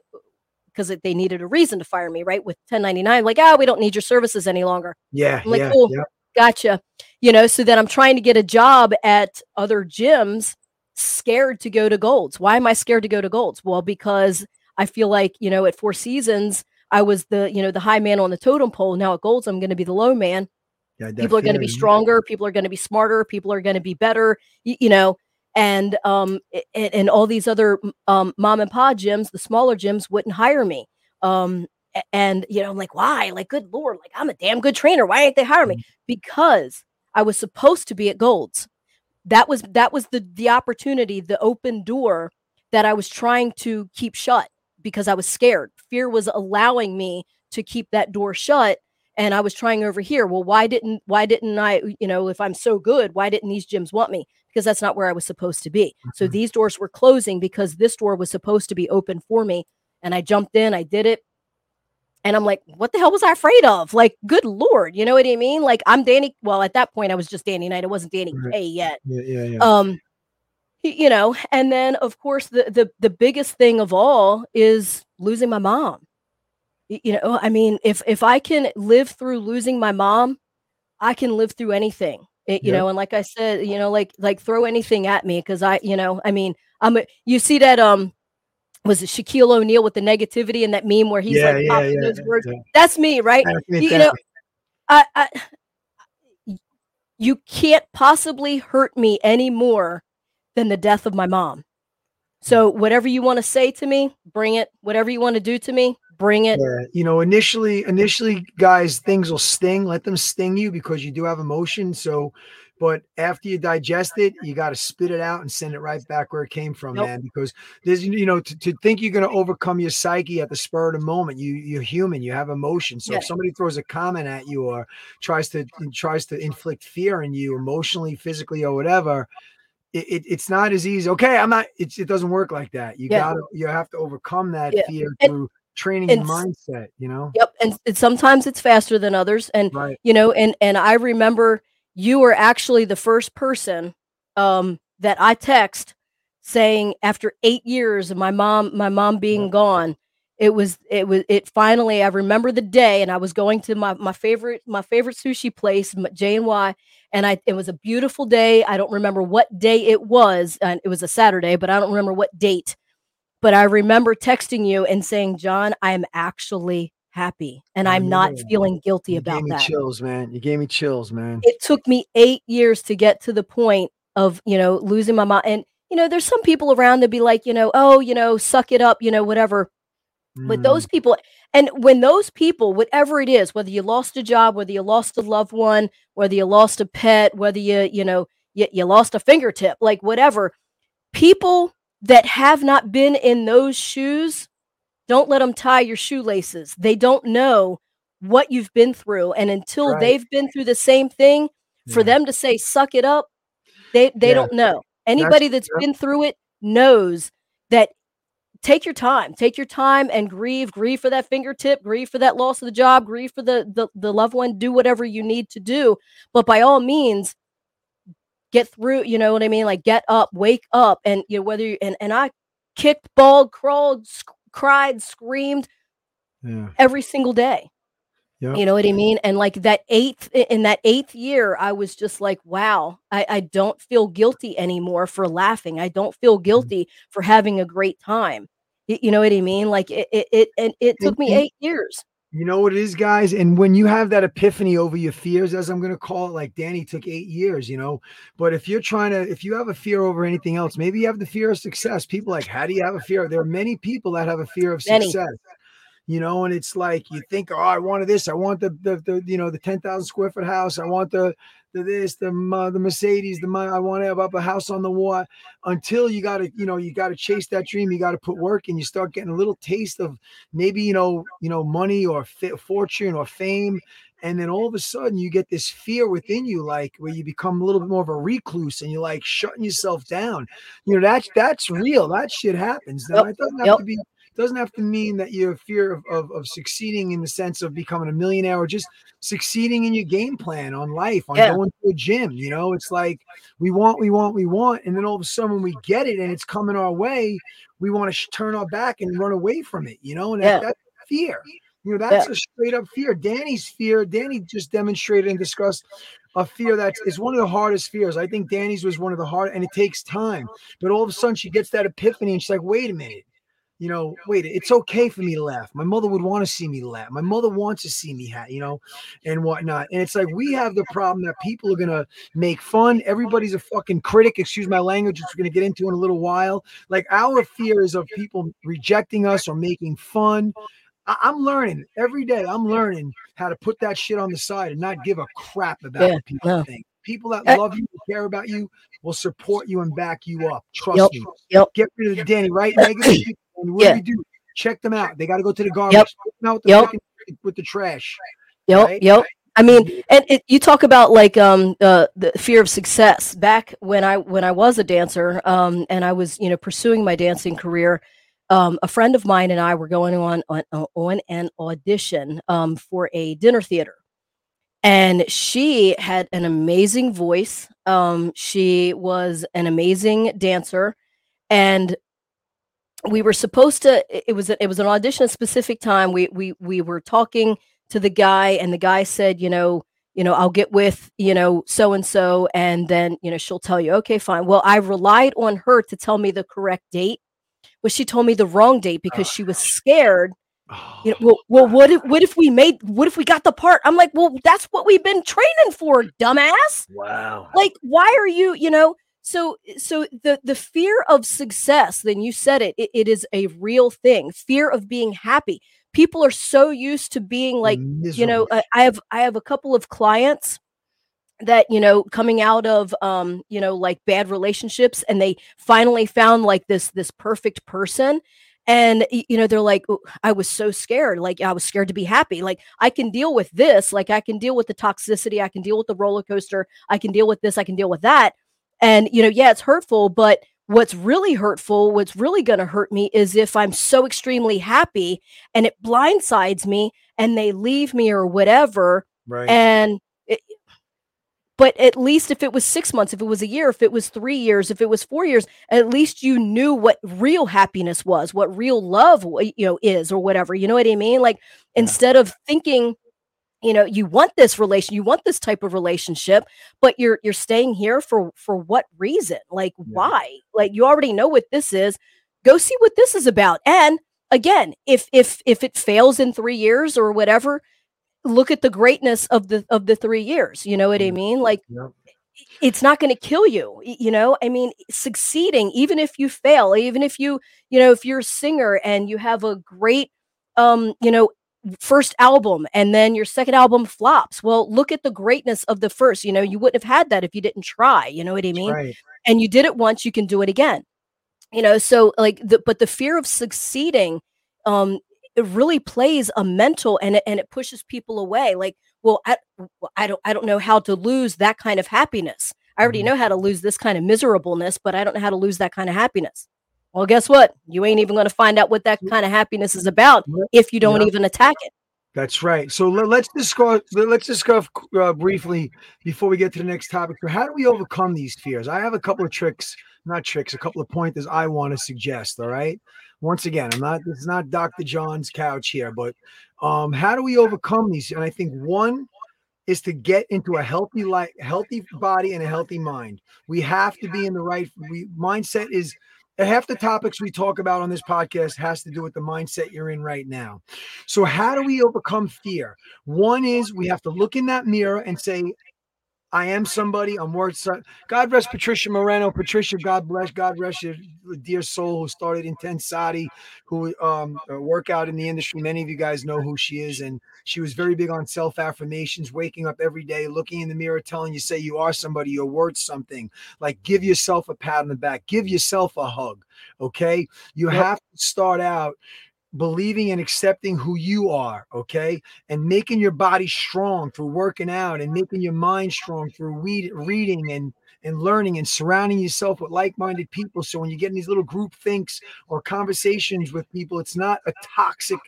because they needed a reason to fire me, right? With 1099, like, ah, oh, we don't need your services any longer. Yeah. I'm like, yeah, cool. Yeah gotcha. You know, so then I'm trying to get a job at other gyms, scared to go to Golds. Why am I scared to go to Golds? Well, because I feel like, you know, at Four Seasons, I was the, you know, the high man on the totem pole. Now at Golds, I'm going to be the low man. Yeah, people are going to be stronger. People are going to be smarter. People are going to be better, you, you know, and um and, and all these other um mom and pop gyms, the smaller gyms wouldn't hire me. Um and you know i'm like why? Like good lord like i'm a damn good trainer. Why ain't they hiring me? Mm. because i was supposed to be at golds. That was that was the the opportunity the open door that i was trying to keep shut because i was scared. Fear was allowing me to keep that door shut and i was trying over here well why didn't why didn't i you know if i'm so good why didn't these gyms want me because that's not where i was supposed to be mm-hmm. so these doors were closing because this door was supposed to be open for me and i jumped in i did it and I'm like, what the hell was I afraid of? Like, good lord, you know what I mean? Like, I'm Danny. Well, at that point, I was just Danny Knight. It wasn't Danny right. K yet. Yeah, yeah, yeah. Um, you know, and then of course the the the biggest thing of all is losing my mom. You know, I mean, if if I can live through losing my mom, I can live through anything. It, you yep. know, and like I said, you know, like like throw anything at me because I, you know, I mean, I'm a, you see that um was it Shaquille O'Neal with the negativity and that meme where he's yeah, like yeah, yeah, those words. That's me, right? You, you know, I, I you can't possibly hurt me any more than the death of my mom. So whatever you want to say to me, bring it. Whatever you want to do to me, bring it. Yeah, you know, initially, initially, guys, things will sting. Let them sting you because you do have emotion. So, but after you digest it, you got to spit it out and send it right back where it came from, nope. man. Because there's, you know, to, to think you're going to overcome your psyche at the spur of the moment, you you're human, you have emotion. So yeah. if somebody throws a comment at you or tries to tries to inflict fear in you emotionally, physically, or whatever, it, it, it's not as easy. Okay, I'm not. it doesn't work like that. You yeah. gotta. You have to overcome that yeah. fear through training and, mindset. You know. Yep, and, and, sometimes it's faster than others, and right. you know, and and I remember you were actually the first person um, that I text saying after eight years of my mom, my mom being yeah. gone, it was it was it finally i remember the day and i was going to my my favorite my favorite sushi place j and y and i it was a beautiful day i don't remember what day it was and it was a saturday but i don't remember what date but i remember texting you and saying john i'm actually happy and i'm not feeling guilty you about gave me that chills man you gave me chills man it took me eight years to get to the point of you know losing my mind. and you know there's some people around that be like you know oh you know suck it up you know whatever with those mm. people and when those people whatever it is whether you lost a job whether you lost a loved one whether you lost a pet whether you you know you, you lost a fingertip like whatever people that have not been in those shoes don't let them tie your shoelaces they don't know what you've been through and until right. they've been through the same thing yeah. for them to say suck it up they they yeah. don't know anybody that's, that's been through it knows that take your time take your time and grieve grieve for that fingertip grieve for that loss of the job grieve for the, the the loved one do whatever you need to do but by all means get through you know what i mean like get up wake up and you know whether you and, and i kicked balled crawled sc- cried screamed yeah. every single day Yep. You know what I mean? And like that eighth in that eighth year, I was just like, wow, I, I don't feel guilty anymore for laughing. I don't feel mm-hmm. guilty mm-hmm. for having a great time. You, you know what I mean? Like it it it, it, it took me eight years. You know what it is, guys? And when you have that epiphany over your fears, as I'm going to call it, like Danny took eight years, you know. But if you're trying to, if you have a fear over anything else, maybe you have the fear of success. People like, how do you have a fear? There are many people that have a fear of success. Many you know, and it's like you think, oh, I wanted this, I want the the, the you know the ten thousand square foot house, I want the the this, the uh, the Mercedes, the money, I want to have up a house on the water. Until you got to, you know, you got to chase that dream, you got to put work, and you start getting a little taste of maybe you know, you know, money or fortune or fame, and then all of a sudden you get this fear within you like where you become a little bit more of a recluse and you're like shutting yourself down you know that's that's real that shit happens now yep. it doesn't have yep. to be doesn't have to mean that you have fear of, of, of, succeeding in the sense of becoming a millionaire or just succeeding in your game plan on life, on yeah. going to a gym. You know, it's like we want, we want, we want. And then all of a sudden, when we get it and it's coming our way, we want to sh- turn our back and run away from it, you know, and yeah. that, that's fear. You know, that's yeah. a straight up fear. Danny's fear, Danny just demonstrated and discussed a fear that is one of the hardest fears. I think Danny's was one of the hard, and it takes time. But all of a sudden, she gets that epiphany, and she's like, "Wait a minute, you know, wait, it's okay for me to laugh. My mother would want to see me laugh. My mother wants to see me hat, you know, and whatnot. And it's like we have the problem that people are gonna make fun. Everybody's a fucking critic. Excuse my language, which we're gonna get into in a little while. Like our fear is of people rejecting us or making fun. I- am learning every day. I'm learning how to put that shit on the side and not give a crap about yeah, what people no. think. People that love you, care about you, will support you and back you up. Trust yep, me. Yep. Get rid of the Danny, right? Negative and what yeah. do we do? Check them out. They got to go to the garbage. Yep. Out the yep. with the trash. Yep. Right? Yep. I mean, and it, you talk about like um, uh, the fear of success. Back when I when I was a dancer, um, and I was you know pursuing my dancing career, um, a friend of mine and I were going on on, on an audition um, for a dinner theater, and she had an amazing voice. Um, she was an amazing dancer, and we were supposed to. It was it was an audition a specific time. We we we were talking to the guy, and the guy said, you know, you know, I'll get with you know so and so, and then you know she'll tell you, okay, fine. Well, I relied on her to tell me the correct date. but she told me the wrong date because she was scared you know, well, well, what if what if we made what if we got the part? I'm like, well, that's what we've been training for, dumbass. Wow. Like, why are you, you know? So so the the fear of success, then you said it, it, it is a real thing. Fear of being happy. People are so used to being like, Miserable. you know, uh, I have I have a couple of clients that you know coming out of um you know like bad relationships and they finally found like this this perfect person and you know they're like i was so scared like i was scared to be happy like i can deal with this like i can deal with the toxicity i can deal with the roller coaster i can deal with this i can deal with that and you know yeah it's hurtful but what's really hurtful what's really going to hurt me is if i'm so extremely happy and it blindsides me and they leave me or whatever right. and but at least if it was six months, if it was a year, if it was three years, if it was four years, at least you knew what real happiness was, what real love, you know, is or whatever. You know what I mean? Like yeah. instead of thinking, you know, you want this relation, you want this type of relationship, but you're you're staying here for for what reason? Like yeah. why? Like you already know what this is. Go see what this is about. And again, if if if it fails in three years or whatever, look at the greatness of the of the three years you know what i mm, mean? Like yep. it's not going to kill you you know? I mean succeeding even if you fail even if you you know if you're a singer and you have a great um you know first album and then your second album flops well look at the greatness of the first you know? You wouldn't have had that if you didn't try you know what i mean? right. and you did it once you can do it again you know? So like the but the fear of succeeding um it really plays a mental and it, and it pushes people away like well I, I don't i don't know how to lose that kind of happiness i already know how to mm-hmm. lose this kind of miserableness but i don't know how to lose that kind of happiness well guess what you ain't even going to find out what that kind of happiness is about if you don't even attack it that's right. So let, us discuss. Let's discuss uh, briefly before we get to the next topic. So how do we overcome these fears? I have a couple of tricks, not tricks, a couple of pointers I want to suggest. All right once again, I'm not this is not Dr. Jon's couch here, but um, how do we overcome these? And I think one is to get into a healthy life, healthy body and a healthy mind. We have to be in the right we, mindset is half the topics we talk about on this podcast has to do with the mindset you're in right now. So how do we overcome fear? One is we have to look in that mirror and say, I am somebody. I'm worth. something. God rest Patricia Moreno. Patricia, God bless. God rest your dear soul who started Intensati, who um work out in the industry. Many of you guys know who she is, and she was very big on self affirmations, waking up every day, looking in the mirror, telling you, say you are somebody, you're worth something. Like give yourself a pat on the back, give yourself a hug. Okay, you yep. have to start out believing and accepting who you are, okay? And making your body strong through working out and making your mind strong through read, reading and and learning and surrounding yourself with like-minded people so when you get in these little group thinks or conversations with people it's not a toxic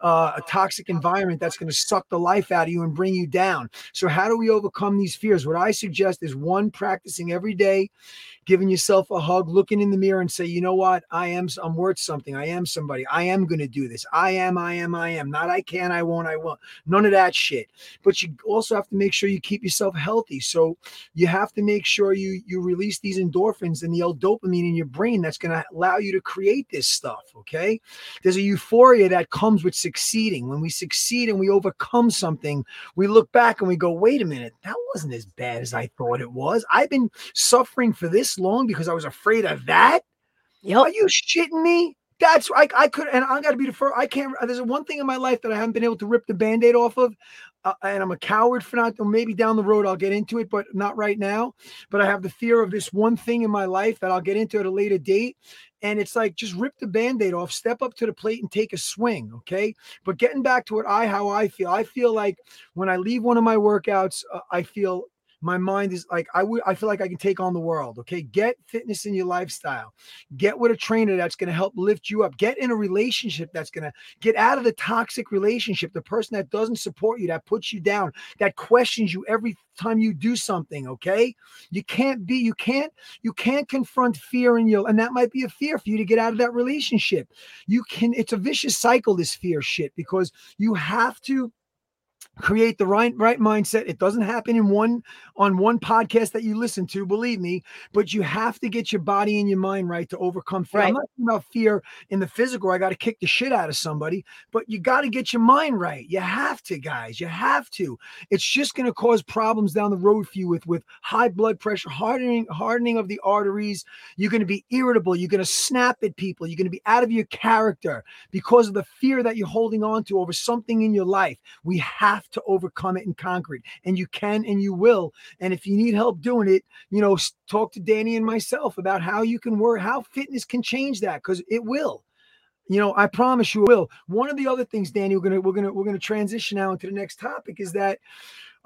uh, a toxic environment that's going to suck the life out of you and bring you down so how do we overcome these fears what i suggest is one practicing every day giving yourself a hug, looking in the mirror and say, you know what? I am, I'm worth something. I am somebody. I am going to do this. I am, I am, I am. Not I can, I won't, I won't. None of that shit. But you also have to make sure you keep yourself healthy. So you have to make sure you you release these endorphins and the old dopamine in your brain that's going to allow you to create this stuff. Okay. There's a euphoria that comes with succeeding. When we succeed and we overcome something, we look back and we go, wait a minute, that wasn't as bad as I thought it was. I've been suffering for this long because I was afraid of that. Yep. Are you shitting me? That's like I could, and I got to be the first. I can't. There's one thing in my life that I haven't been able to rip the band-aid off of, uh, and I'm a coward for not. Maybe down the road I'll get into it, but not right now. But I have the fear of this one thing in my life that I'll get into at a later date. And it's like just rip the band-aid off, step up to the plate and take a swing. Okay. But getting back to what I how I feel, I feel like when I leave one of my workouts, uh, I feel my mind is like I I feel like I can take on the world. Okay. Get fitness in your lifestyle. Get with a trainer that's going to help lift you up. Get in a relationship that's going to get out of the toxic relationship, the person that doesn't support you, that puts you down, that questions you every time you do something. Okay. You can't be, you can't, you can't confront fear in your, and that might be a fear for you to get out of that relationship. You can, it's a vicious cycle, this fear shit, because you have to create the right right mindset. It doesn't happen in one on one podcast that you listen to believe me but you have to get your body and your mind right to overcome fear. Right. i'm not talking about fear in the physical i got to kick the shit out of somebody but you got to get your mind right. You have to guys you have to. It's just going to cause problems down the road for you with with high blood pressure hardening hardening of the arteries. You're going to be irritable. You're going to snap at people. You're going to be out of your character because of the fear that you're holding on to over something in your life. We have to overcome it and conquer it. And you can and you will. And if you need help doing it you know talk to Dani and myself about how you can work how fitness can change that because it will. You know i promise you it will. One of the other things Dani we're gonna we're gonna we're gonna transition now into the next topic is that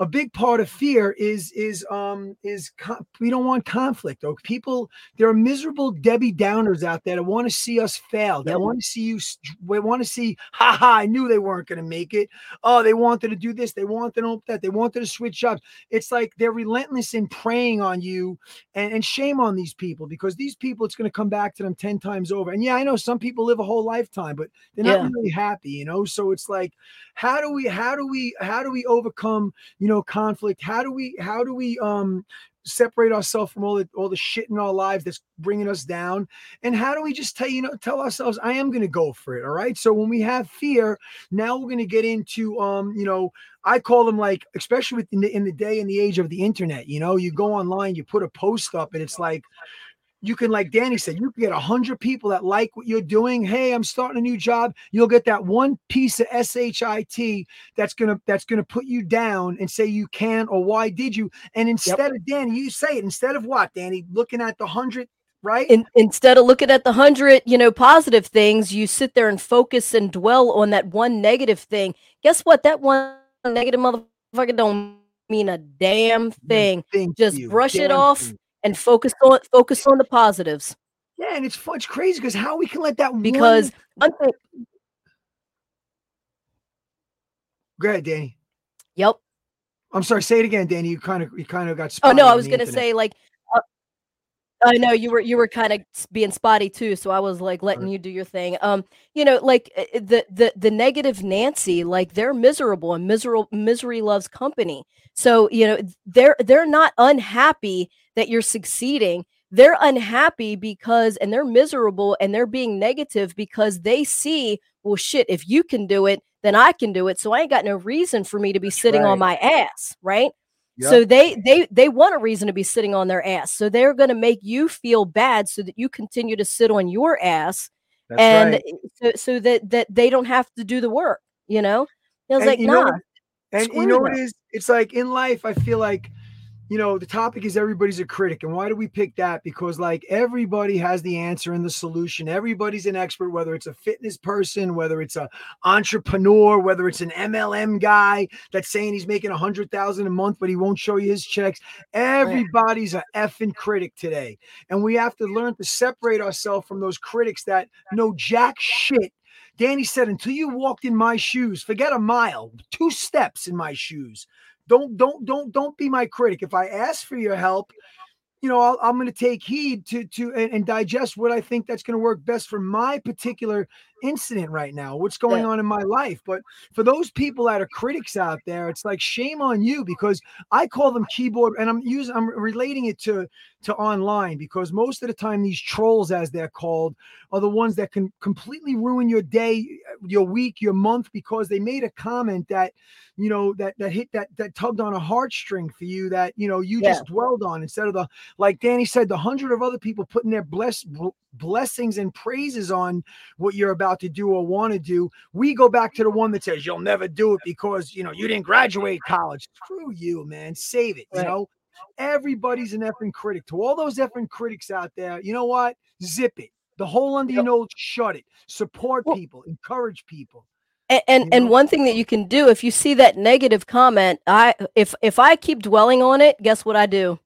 a big part of fear is is um is con- we don't want conflict or people there are miserable debbie downers out there that want to see us fail they want to see you they want to see ha ha i knew they weren't going to make it. Oh they wanted to do this they wanted to that they wanted to switch jobs. It's like they're relentless in preying on you and, and shame on these people because these people it's going to come back to them 10 times over. And yeah i know some people live a whole lifetime but they're not Yeah. really happy you know? So it's like how do we how do we how do we overcome you know conflict? How do we how do we um separate ourselves from all the all the shit in our lives that's bringing us down? And how do we just tell you know tell ourselves i am going to go for it all right so when we have fear now we're going to get into um you know i call them like especially with in the, in the day and the age of the internet you know? You go online you put a post up and it's like you can like Dani said you can get a hundred people that like what you're doing hey i'm starting a new job you'll get that one piece of shit that's gonna that's gonna put you down and say you can't or why did you and instead of Dani you say it instead of what Dani looking at the hundred right in, instead of looking at the hundred, you know, positive things, you sit there and focus and dwell on that one negative thing. Guess what? That one negative motherfucker don't mean a damn thing. Thank Just you. brush it off. thing. And focus on focus on the positives yeah and it's fun it's crazy because how we can let that because one... go ahead Dani Yep. i'm sorry say it again Dani you kind of you kind of got Oh no, I was gonna internet. say like. Uh, I know you were you were kind of being spotty too, so I was like letting Right. you do your thing. Um, you know, like uh, uh, the the the negative Nancy, like they're miserable and miserable misery loves company. So you know they're they're not unhappy that you're succeeding. They're unhappy because and they're miserable and they're being negative because they see well shit if you can do it then I can do it. So I ain't got no reason for me to be That's sitting right. on my ass, right? Yep. So they they they want a reason to be sitting on their ass. So they're going to make you feel bad so that you continue to sit on your ass That's and right. so so that that they don't have to do the work, you know? I was And like, know and you know what it is? It's like in life, I feel like, you know, the topic is everybody's a critic. And why do we pick that? Because like everybody has the answer and the solution. Everybody's an expert, whether it's a fitness person, whether it's a entrepreneur, whether it's an MLM guy that's saying he's making a hundred thousand a month, but he won't show you his checks. Everybody's a effing critic today. And we have to learn to separate ourselves from those critics that know jack shit Dani said, until you walked in my shoes, forget a mile, two steps in my shoes. Don't, don't, don't, don't be my critic. If I ask for your help, you know, I'll, I'm going to take heed to to and, and digest what I think that's going to work best for my particular incident right now. What's going Yeah. on in my life? But for those people that are critics out there, it's like shame on you because I call them keyboard, and I'm using I'm relating it to to online because most of the time these trolls, as they're called, are the ones that can completely ruin your day, your week, your month because they made a comment that you know that that hit that that tugged on a heartstring for you that you know you Yeah. just dwelled on instead of the like Dani said, the hundred of other people putting their bless bl- blessings and praises on what you're about to do or want to do. We go back to the one that says you'll never do it because you know you didn't graduate college. Screw you, man. Save it. You Right. know, everybody's an effing critic. To all those effing critics out there, you know what? Zip it. The hole under your nose, shut it. Support people, encourage people. And and, and, one thing that you can do if you see that negative comment, I if if I keep dwelling on it, guess what I do?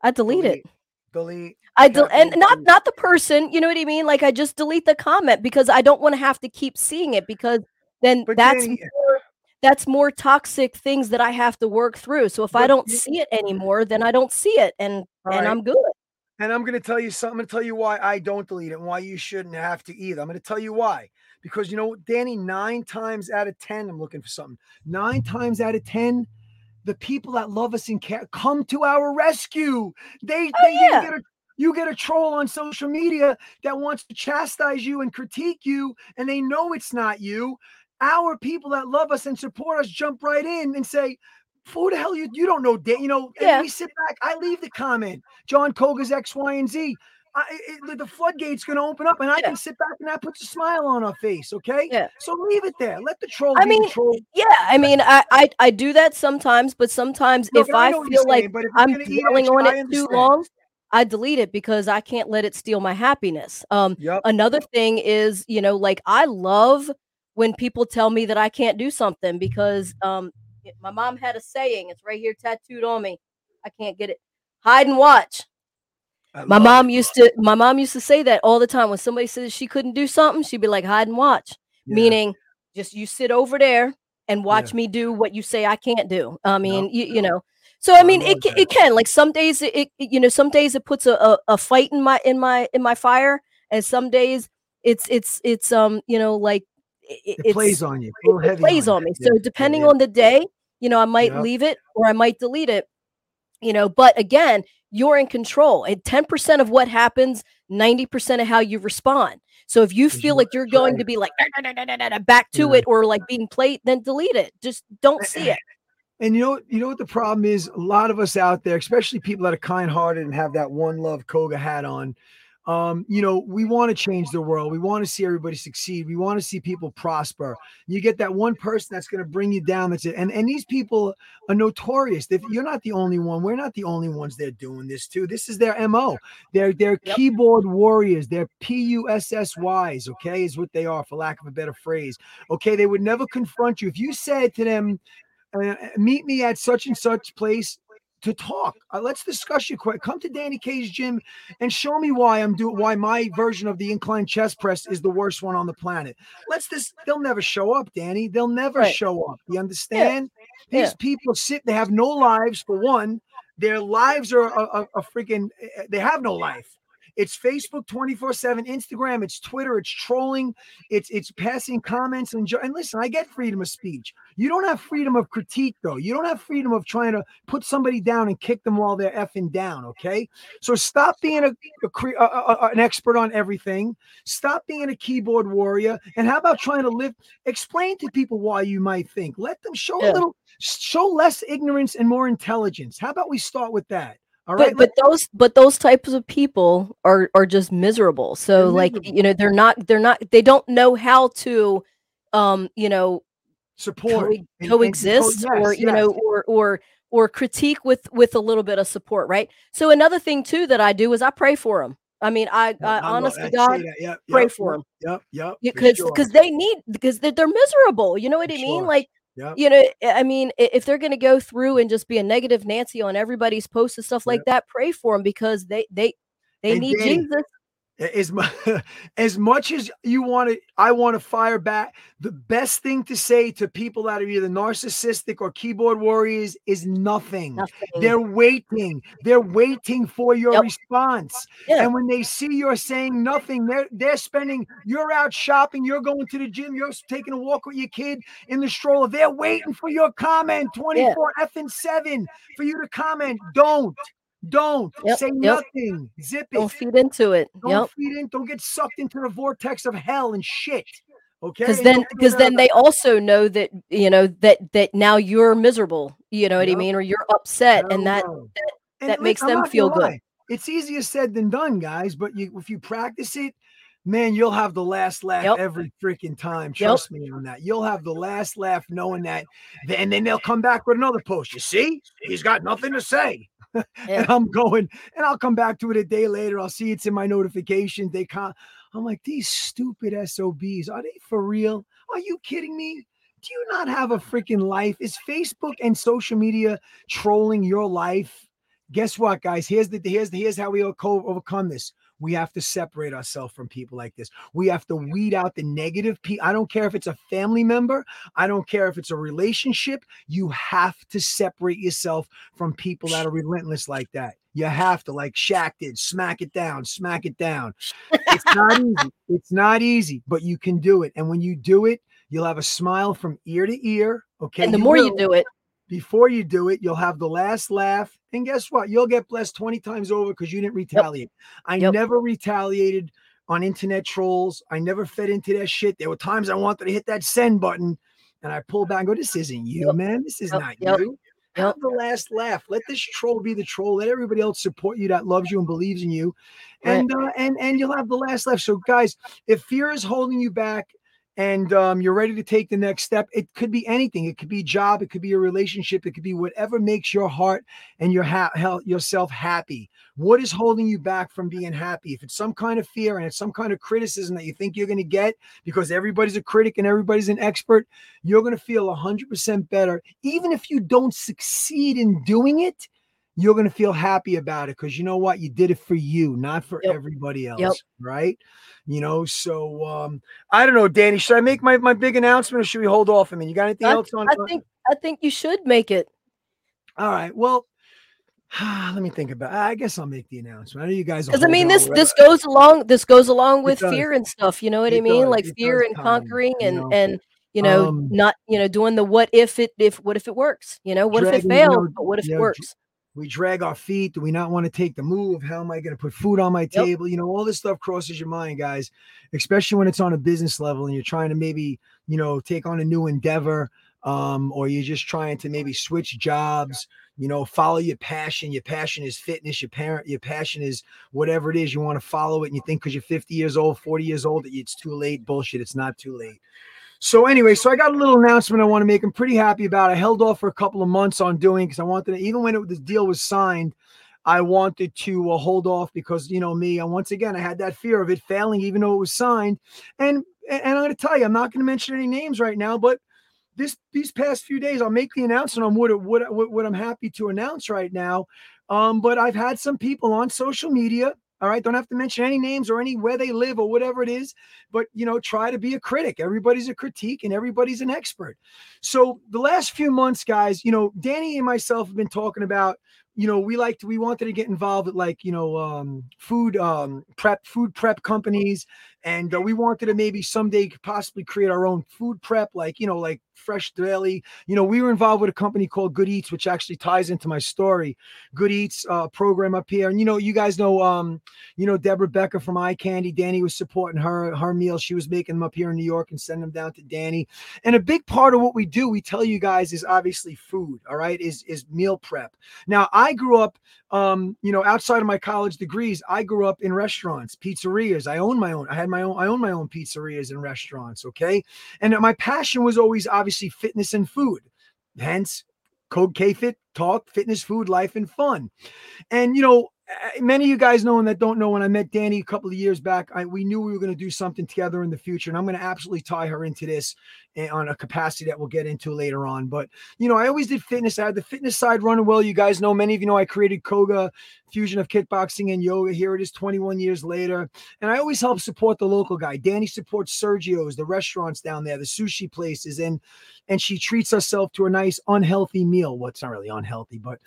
I delete, delete. it. Delete. I del- and not not the person, you know what I mean? Like I just delete the comment because I don't want to have to keep seeing it because then but that's more, that's more toxic things that I have to work through. So if I don't see it anymore, then I don't see it and and right. I'm good. And I'm going to tell you something. I'm going to tell you why I don't delete it and why you shouldn't have to either. I'm going to tell you why. Because you know, Dani, nine times out of 10, I'm looking for something. Nine times out of 10, the people that love us and care come to our rescue. They, oh, they, yeah. get a, you get a troll on social media that wants to chastise you and critique you, and they know it's not you. Our people that love us and support us jump right in and say, who the hell you you don't know you know yeah. we sit back i leave the comment Jon Koga's x y and z I, it, the floodgate's going to open up, and I yeah. can sit back and that puts a smile on our face. Okay, yeah. So leave it there. Let the troll. I mean, yeah. I mean, I, I I do that sometimes, but sometimes no, if but I, I feel like saying, I'm dwelling on it too long, I delete it because I can't let it steal my happiness. Um, yep. another thing is, you know, like I love when people tell me that I can't do something because um, my mom had a saying. It's right here tattooed on me. I can't get it. Hide and watch. My mom it. used to. My mom used to say that all the time. When somebody says she couldn't do something, she'd be like, "Hide and watch," yeah. meaning just you sit over there and watch yeah. me do what you say I can't do. I mean, you, you know. So I mean, I it it can like some days it, it, you know some days it puts a, a, a fight in my in my in my fire, and some days it's it's it's um you know like it, it plays on you. It, plays on, on me. Yeah. So depending yeah, on the day, you know, I might leave it or I might delete it. You know, but again, you're in control. And 10% of what happens, 90% of how you respond. So if you feel like you're going to be like back to it or like being played, then delete it. Just don't see it. And you know, you know what the problem is? A lot of us out there, especially people that are kind-hearted and have that one love Koga hat on, um, you know, we want to change the world. We want to see everybody succeed. We want to see people prosper. You get that one person that's going to bring you down. That's it. And and these people are notorious. If you're not the only one, we're not the only ones that are doing this too. This is their mo. They're they're yep. keyboard warriors. They're P U S S Ys. Okay, is what they are, for lack of a better phrase. Okay, they would never confront you if you said to them. Uh, meet me at such and such place to talk. Uh, let's discuss you quick. Come to Dani K's gym and show me why I'm doing why my version of the incline chest press is the worst one on the planet. Let's this. They'll never show up, Dani. They'll never right. show up. You understand? Yeah. These yeah. people sit. They have no lives. For one, their lives are a, a, a freaking. Eh, eh, they have no life. It's Facebook 24/7, Instagram, it's Twitter, it's trolling, it's it's passing comments and and listen, I get freedom of speech. You don't have freedom of critique though. You don't have freedom of trying to put somebody down and kick them while they're effing down, okay? So stop being a, a, a, a an expert on everything. Stop being a keyboard warrior and how about trying to live explain to people why you might think. Let them show yeah. a little show less ignorance and more intelligence. How about we start with that? All right. But, but those but those types of people are are just miserable. So like miserable. you know they're not they're not they don't know how to um you know support co- coexist and, and, yes, or you yes. know or or or critique with with a little bit of support, right? So another thing too that I do is I pray for them. I mean, I, I honestly, God, yep, pray yep, for them. Yep, yep. Because because sure. they need because they're, they're miserable. You know what for I mean? Sure. Like Yep. You know, I mean, if they're going to go through and just be a negative Nancy on everybody's posts and stuff yep. like that, pray for them because they they they and need Dani, Jesus as much as much as you want to i want to fire back the best thing to say to people that are either narcissistic or keyboard warriors is nothing, nothing. they're waiting they're waiting for your yep. response yeah. and when they see you're saying nothing they're they're spending you're out shopping you're going to the gym you're taking a walk with your kid in the stroller they're waiting for your comment 24 yeah. f and 7 for you to comment don't don't yep, say yep. nothing. Zip it. Don't feed into it. Don't yep. feed in. Don't get sucked into the vortex of hell and shit. Okay. Because then, because then they also know that you know that that now you're miserable. You know what I mean, or you're upset, and that that, and that makes them feel good. It's easier said than done, guys. But you, if you practice it, man, you'll have the last laugh yep. every freaking time. Trust yep. me on that. You'll have the last laugh knowing that. And then they'll come back with another post. You see, he's got nothing to say. Yeah. and I'm going, and I'll come back to it a day later. I'll see it's in my notifications. They can't. I'm like, these stupid SOBs, are they for real? Are you kidding me? Do you not have a freaking life? Is Facebook and social media trolling your life? Guess what, guys? Here's the here's the, here's how we all overcome this. We have to separate ourselves from people like this. We have to weed out the negative people. I don't care if it's a family member. I don't care if it's a relationship. You have to separate yourself from people that are relentless like that. You have to, like Shaq did, smack it down, smack it down. It's not easy. It's not easy, but you can do it. And when you do it, you'll have a smile from ear to ear. Okay. And the you more will. you do it, before you do it, you'll have the last laugh. And guess what? You'll get blessed 20 times over because you didn't retaliate. Yep. I yep. never retaliated on internet trolls. I never fed into that shit. There were times I wanted to hit that send button and I pulled back and go, This isn't you, yep. man. This is not you. Have the last laugh. Let this troll be the troll. Let everybody else support you that loves you and believes in you. And uh, and and you'll have the last laugh. So guys, if fear is holding you back, and um, you're ready to take the next step. It could be anything. It could be a job. It could be a relationship. It could be whatever makes your heart and your ha- health, yourself happy. What is holding you back from being happy? If it's some kind of fear and it's some kind of criticism that you think you're going to get because everybody's a critic and everybody's an expert, you're going to feel 100% better. Even if you don't succeed in doing it, you're going to feel happy about it because you know what? You did it for you, not for yep. everybody else. Yep. Right. You know, so um, I don't know, Dani. Should I make my, my big announcement or should we hold off? I mean, you got anything I, else on? I think I think you should make it. All right. Well, let me think about. I guess I'll make the announcement. I know you guys. Because I mean, this this goes along. This goes along with fear and stuff. You know what it I mean? Does, like fear and conquering and you know? and you know um, not you know doing the what if it if what if it works? You know what if it fails? You know, but what if it works? We drag our feet. Do we not want to take the move? How am I going to put food on my table? Yep. You know, all this stuff crosses your mind, guys, especially when it's on a business level and you're trying to maybe, you know, take on a new endeavor um, or you're just trying to maybe switch jobs, you know, follow your passion. Your passion is fitness. Your parent, your passion is whatever it is. You want to follow it and you think because you're 50 years old, 40 years old, that it's too late. Bullshit. It's not too late. So anyway, so I got a little announcement I want to make. I'm pretty happy about. I held off for a couple of months on doing because I wanted to, even when it, the deal was signed, I wanted to uh, hold off because you know me. And once again, I had that fear of it failing, even though it was signed. And and I'm going to tell you, I'm not going to mention any names right now, but this these past few days, I'll make the announcement on what what what, what I'm happy to announce right now. Um, but I've had some people on social media all right. Don't have to mention any names or any where they live or whatever it is, but you know, try to be a critic. Everybody's a critique and everybody's an expert. So the last few months, guys, you know, Dani and myself have been talking about you know, we liked we wanted to get involved with like you know um, food um, prep food prep companies, and uh, we wanted to maybe someday possibly create our own food prep, like you know, like fresh deli. You know, we were involved with a company called Good Eats, which actually ties into my story. Good Eats uh, program up here, and you know, you guys know, um, you know, Deborah Becker from Eye Candy. Dani was supporting her her meals. She was making them up here in New York and sending them down to Dani. And a big part of what we do, we tell you guys, is obviously food. All right, is is meal prep. Now I grew up, um, you know, outside of my college degrees, I grew up in restaurants, pizzerias. I own my own. I had my own. I own my own pizzerias and restaurants. Okay, and my passion was always obviously fitness and food. Hence, Code K Fit Talk, fitness, food, life, and fun. And you know, many of you guys know and that don't know when I met Dani a couple of years back, I, we knew we were going to do something together in the future, and I'm going to absolutely tie her into this eh, on a capacity that we'll get into later on. But you know, I always did fitness. I had the fitness side running well. You guys know, many of you know, I created Koga fusion of kickboxing and yoga. Here it is, 21 years later, and I always help support the local guy. Dani supports Sergio's, the restaurants down there, the sushi places, and and she treats herself to a nice unhealthy meal. Well, not really unhealthy, but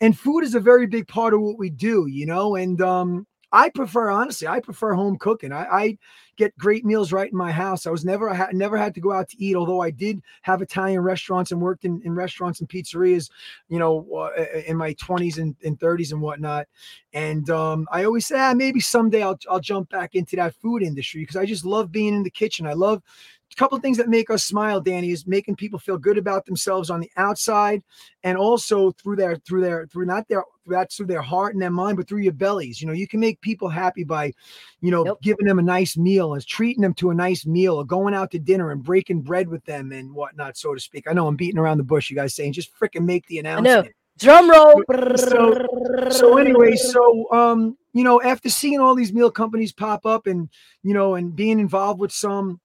and food is a very big part of what we do you know, and um, I prefer honestly, I prefer home cooking. I, I, get great meals right in my house. I was never I never had to go out to eat, although I did have Italian restaurants and worked in, in restaurants and pizzerias, you know, uh, in my 20s and, and 30s and whatnot. And um, I always say, ah, maybe someday I'll I'll jump back into that food industry because I just love being in the kitchen. I love a couple of things that make us smile, Dani, is making people feel good about themselves on the outside and also through their through their through not their that's through their heart and their mind, but through your bellies. You know, you can make people happy by, you know, yep. giving them a nice meal and treating them to a nice meal or going out to dinner and breaking bread with them and whatnot, so to speak. I know I'm beating around the bush, you guys saying just freaking make the announcement. Drum roll. So, so anyway, so um, you know, after seeing all these meal companies pop up and you know, and being involved with some,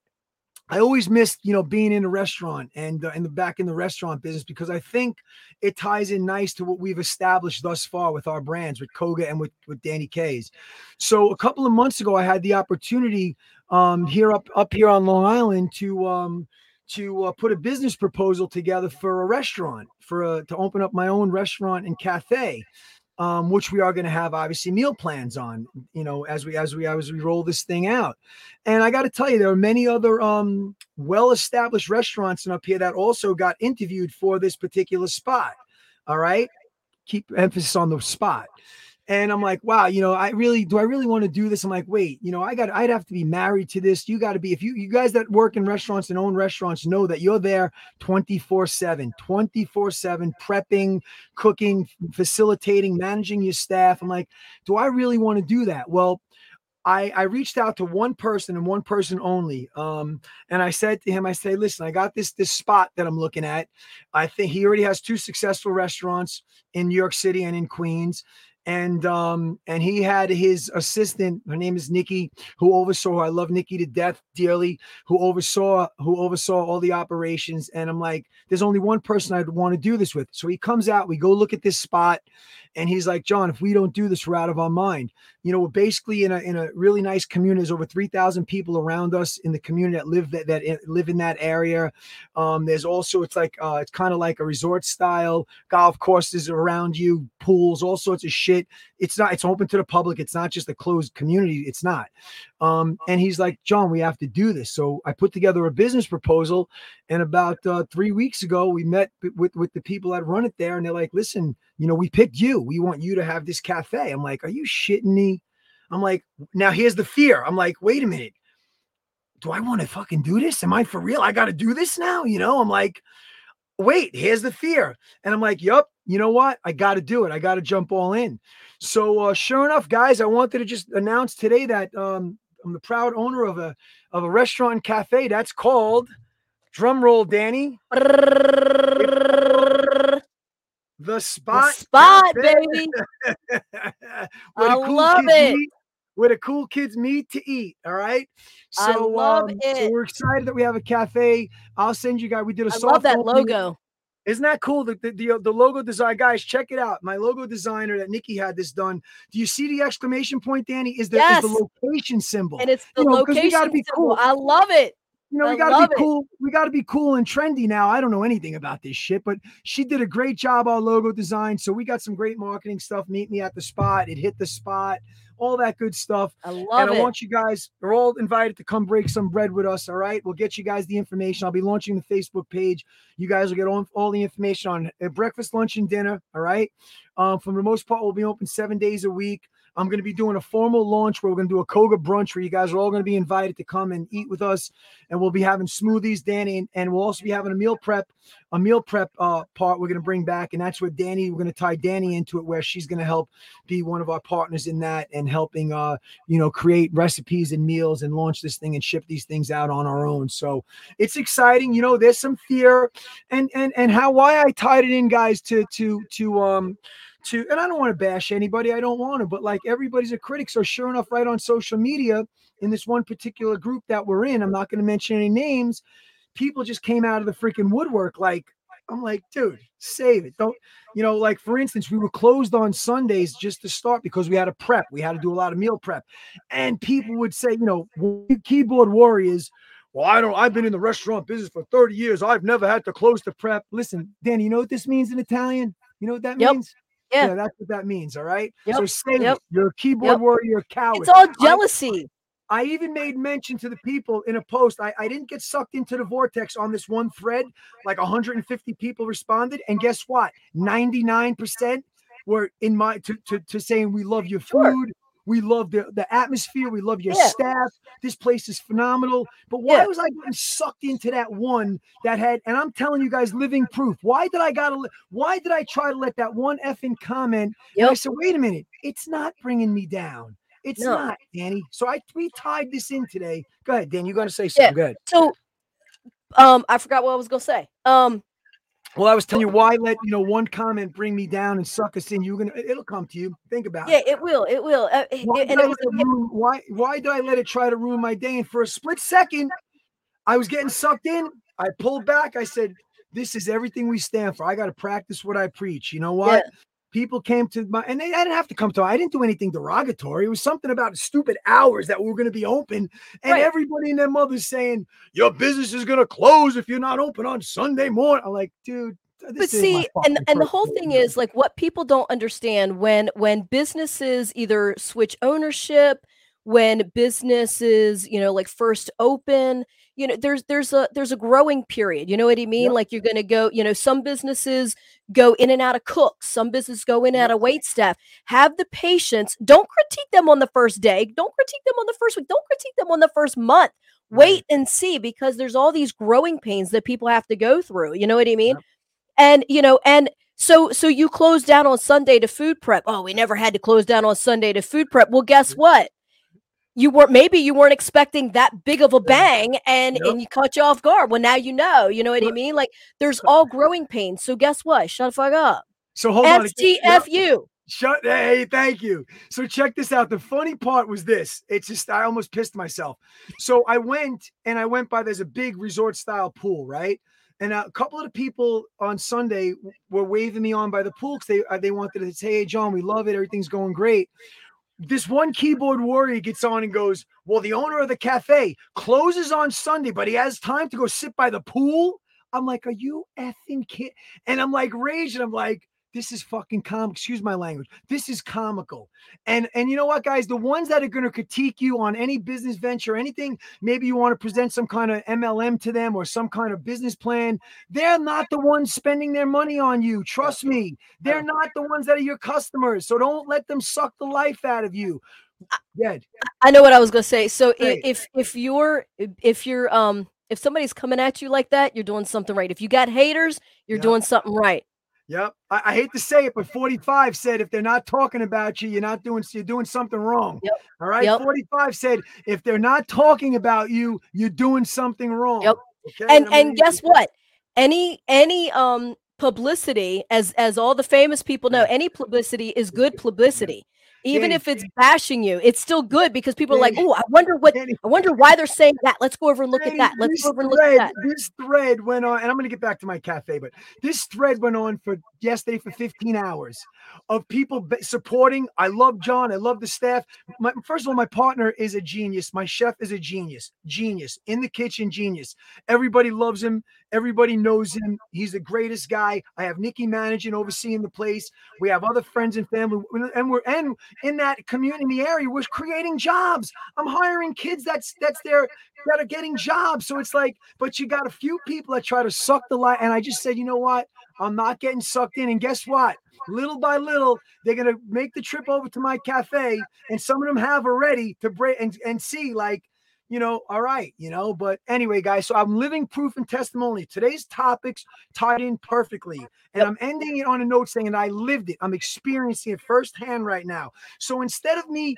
I always missed, you know, being in a restaurant and uh, in the back in the restaurant business because I think it ties in nice to what we've established thus far with our brands, with Koga and with with Dani K's. So a couple of months ago, I had the opportunity um, here up up here on Long Island to um, to uh, put a business proposal together for a restaurant for a, to open up my own restaurant and cafe um, which we are going to have obviously meal plans on, you know, as we as we as we roll this thing out. And I got to tell you, there are many other um, well-established restaurants in up here that also got interviewed for this particular spot. All right, keep emphasis on the spot. And I'm like, wow, you know, I really do I really want to do this? I'm like, wait, you know, I got I'd have to be married to this. You got to be if you you guys that work in restaurants and own restaurants know that you're there 24/7, 24/7 prepping, cooking, facilitating, managing your staff. I'm like, do I really want to do that? Well, I, I reached out to one person and one person only. Um, and I said to him, I say, listen, I got this this spot that I'm looking at. I think he already has two successful restaurants in New York City and in Queens and um and he had his assistant her name is nikki who oversaw her. i love nikki to death dearly who oversaw who oversaw all the operations and i'm like there's only one person i'd want to do this with so he comes out we go look at this spot and he's like Jon if we don't do this we're out of our mind. You know we're basically in a in a really nice community there's over 3000 people around us in the community that live that, that live in that area. Um there's also it's like uh it's kind of like a resort style. Golf courses around you pools all sorts of shit. It's not it's open to the public. It's not just a closed community. It's not. Um and he's like Jon we have to do this. So i put together a business proposal and about uh, three weeks ago we met with with the people that run it there and they're like listen you know we picked you we want you to have this cafe i'm like are you shitting me i'm like now here's the fear i'm like wait a minute do i want to fucking do this am i for real i gotta do this now you know i'm like wait, here's the fear. And I'm like, yup, you know what? I got to do it. I got to jump all in. So uh, sure enough, guys, I wanted to just announce today that um, I'm the proud owner of a of a restaurant cafe that's called drum roll, Danny. The spot, the spot, baby. I love it. Meet, where the cool kids meet to eat. All right. So, um, so we're excited that we have a cafe. I'll send you guys. We did a I love that logo. Isn't that cool? The, the, the, the, logo design, guys, check it out. My logo designer that Nikki had this done. Do you see the exclamation point, Dani? Is the, yes. is the location symbol. And it's the you know, location symbol. Cool. I love it. You know, I we gotta be cool. It. We gotta be cool and trendy now. I don't know anything about this shit, but she did a great job on logo design. So we got some great marketing stuff. Meet me at the spot. It hit the spot all that good stuff. I love and it. I want you guys, they're all invited to come break some bread with us. All right. We'll get you guys the information. I'll be launching the Facebook page. You guys will get all, all the information on uh, breakfast, lunch, and dinner. All right. Um, for the most part, we'll be open seven days a week. I'm going to be doing a formal launch where we're going to do a Koga brunch where you guys are all going to be invited to come and eat with us. And we'll be having smoothies, Dani, and, we'll also be having a meal prep, a meal prep uh, part we're going to bring back. And that's where Dani, we're going to tie Dani into it, where she's going to help be one of our partners in that and helping, uh, you know, create recipes and meals and launch this thing and ship these things out on our own. So it's exciting. You know, there's some fear and, and, and how, why I tied it in guys to, to, to, um, to, and I don't want to bash anybody, I don't want to, but like everybody's a critic. So, sure enough, right on social media, in this one particular group that we're in, I'm not going to mention any names, people just came out of the freaking woodwork. Like, I'm like, dude, save it. Don't, you know, like for instance, we were closed on Sundays just to start because we had to prep. We had to do a lot of meal prep. And people would say, you know, keyboard warriors, well, I don't, I've been in the restaurant business for 30 years. I've never had to close the prep. Listen, Dani, you know what this means in Italian? You know what that yep. means? Yeah. yeah. that's what that means. All right. Yep. So say yep. You're a keyboard yep. warrior, coward. It's all jealousy. I, I, even made mention to the people in a post. I, I didn't get sucked into the vortex on this one thread. Like 150 people responded. And guess what? 99% were in my to, to, to saying we love your food. Sure. We love the, the atmosphere. We love your Yeah. staff. This place is phenomenal. But why Yeah. was I getting sucked into that one that had, and I'm telling you guys, living proof. Why did I gotta, why did I try to let that one effing comment? And I Yep. said, wait a minute, it's not bringing me down. It's No. not, Dani. So I we tied this in today. Go ahead, Dan. You're gonna say something. Yeah. Go ahead. So, um, I forgot what I was gonna say. Um, Well, I was telling you why let you know one comment bring me down and suck us in. You're gonna it'll come to you. Think about yeah, it. Yeah, it will. It will. Uh, Why and did, it was ruin, why why did I let it try to ruin my day? And for a split second, I was getting sucked in. I pulled back. I said, "This is everything we stand for. I got to practice what I preach." You know what? Yeah. People came to my, and they I didn't have to come to. I didn't do anything derogatory. It was something about stupid hours that we were going to be open, and Right. everybody and their mother's saying your business is going to close if you're not open on Sunday morning. I'm like, dude. but see and and the whole thing is like what people don't understand when when businesses either switch ownership when businesses you know like first open you know there's there's a there's a growing period you know what i mean? Yep. like you're going to go you know some businesses go in and out of cooks some businesses go in and out of wait staff. Have the patience. Don't critique them on the first day. Don't critique them on the first week. Don't critique them on the first month. Wait and see because there's all these growing pains that people have to go through you know what i mean? Yep. and you know and so so you closed down on sunday to food prep. Oh we never had to close down on sunday to food prep. Well guess what you weren't maybe you weren't expecting that big of a bang and Yep. and you caught you off guard well now you know you know what i mean like there's all growing pains so guess what shut the fuck up So hold on. stfu Shut. Hey, thank you. So check this out. The funny part was this. It's just I almost pissed myself. So I went and I went by. There's a big resort style pool, right? And a couple of the people on Sunday were waving me on by the pool because they uh, they wanted to say, "Hey, Jon, we love it. Everything's going great." This one keyboard warrior gets on and goes, "Well, the owner of the cafe closes on Sunday, but he has time to go sit by the pool." I'm like, "Are you effing kid?" And I'm like raging. I'm like, this is fucking comic. Excuse my language. This is comical. And and you know what, guys? The ones that are going to critique you on any business venture, anything, maybe you want to present some kind of MLM to them or some kind of business plan. They're not the ones spending their money on you. Trust me. They're not the ones that are your customers. So don't let them suck the life out of you. Dead. I know what I was gonna say. So Hey. if if you're if you're um if somebody's coming at you like that, you're doing something right. If you got haters, you're Yeah. doing something right. Yep. I, I hate to say it, but 45 said if they're not talking about you, you're not doing you're doing something wrong. Yep. All right. Yep. 45 said if they're not talking about you, you're doing something wrong. Yep. Okay. And I'm and guess what? Any any um publicity, as as all the famous people know, any publicity is good publicity. Even Dani. if it's bashing you, it's still good because people are like, "Oh, I wonder what Dani, I wonder why they're saying that. Let's go over and look at that. Let's go over and look at thread, that." This thread went on, and I'm going to get back to my cafe, but this thread went on for yesterday for 15 hours of people supporting. I love John. I love the staff. My, first of all, my partner is a genius. My chef is a genius. Genius in the kitchen. Genius. Everybody loves him. Everybody knows him. He's the greatest guy. I have Nikki managing, overseeing the place. We have other friends and family, and we're and in that community area, we're creating jobs. I'm hiring kids. That's that's their that are getting jobs. So it's like, but you got a few people that try to suck the light. And I just said, you know what? I'm not getting sucked in. And guess what? Little by little, they're gonna make the trip over to my cafe, and some of them have already to break and, and see, like, you know, all right, you know. But anyway, guys, so I'm living proof and testimony. Today's topics tied in perfectly. And I'm ending it on a note saying that I lived it. I'm experiencing it firsthand right now. So instead of me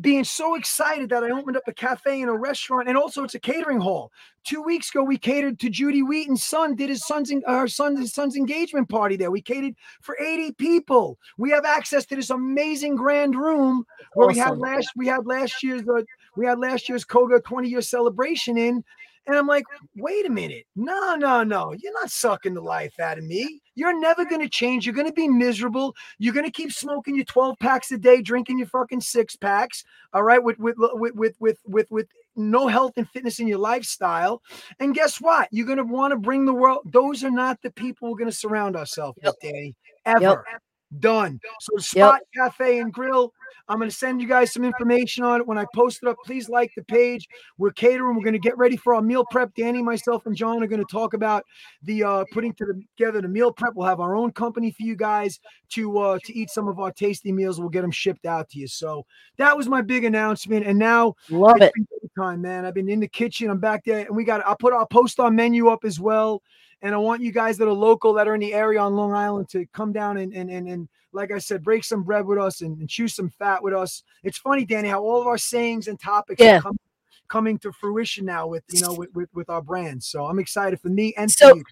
being so excited that I opened up a cafe and a restaurant, and also it's a catering hall. Two weeks ago, we catered to Judy Wheaton's son, did his son's her son's his son's engagement party there. We catered for 80 people. We have access to this amazing grand room where we had last we had last year's uh, we had last year's Koga 20 year celebration in. And I'm like, wait a minute. No, no, no. You're not sucking the life out of me. You're never going to change. You're going to be miserable. You're going to keep smoking your 12 packs a day, drinking your fucking six packs. All right. With, with, with, with, with, with, with no health and fitness in your lifestyle. And guess what? You're going to want to bring the world. Those are not the people we're going to surround ourselves Yep. with, Dani. Ever. Done. So Yep. Spot Cafe and Grill. I'm going to send you guys some information on it when I post it up. Please like the page. We're catering. We're going to get ready for our meal prep. Dani, myself, and John are going to talk about the uh, putting together the meal prep. We'll have our own company for you guys to uh, to eat some of our tasty meals. We'll get them shipped out to you. So that was my big announcement. And now Love it. time, man. I've been in the kitchen. I'm back there, and we got. I'll put. I'll post our menu up as well. And I want you guys that are local, that are in the area on Long Island, to come down and and and, and like I said, break some bread with us and, and chew some fat with us. It's funny, Dani, how all of our sayings and topics Yeah. are com- coming to fruition now with you know with, with with our brand. So I'm excited for me and So- for you.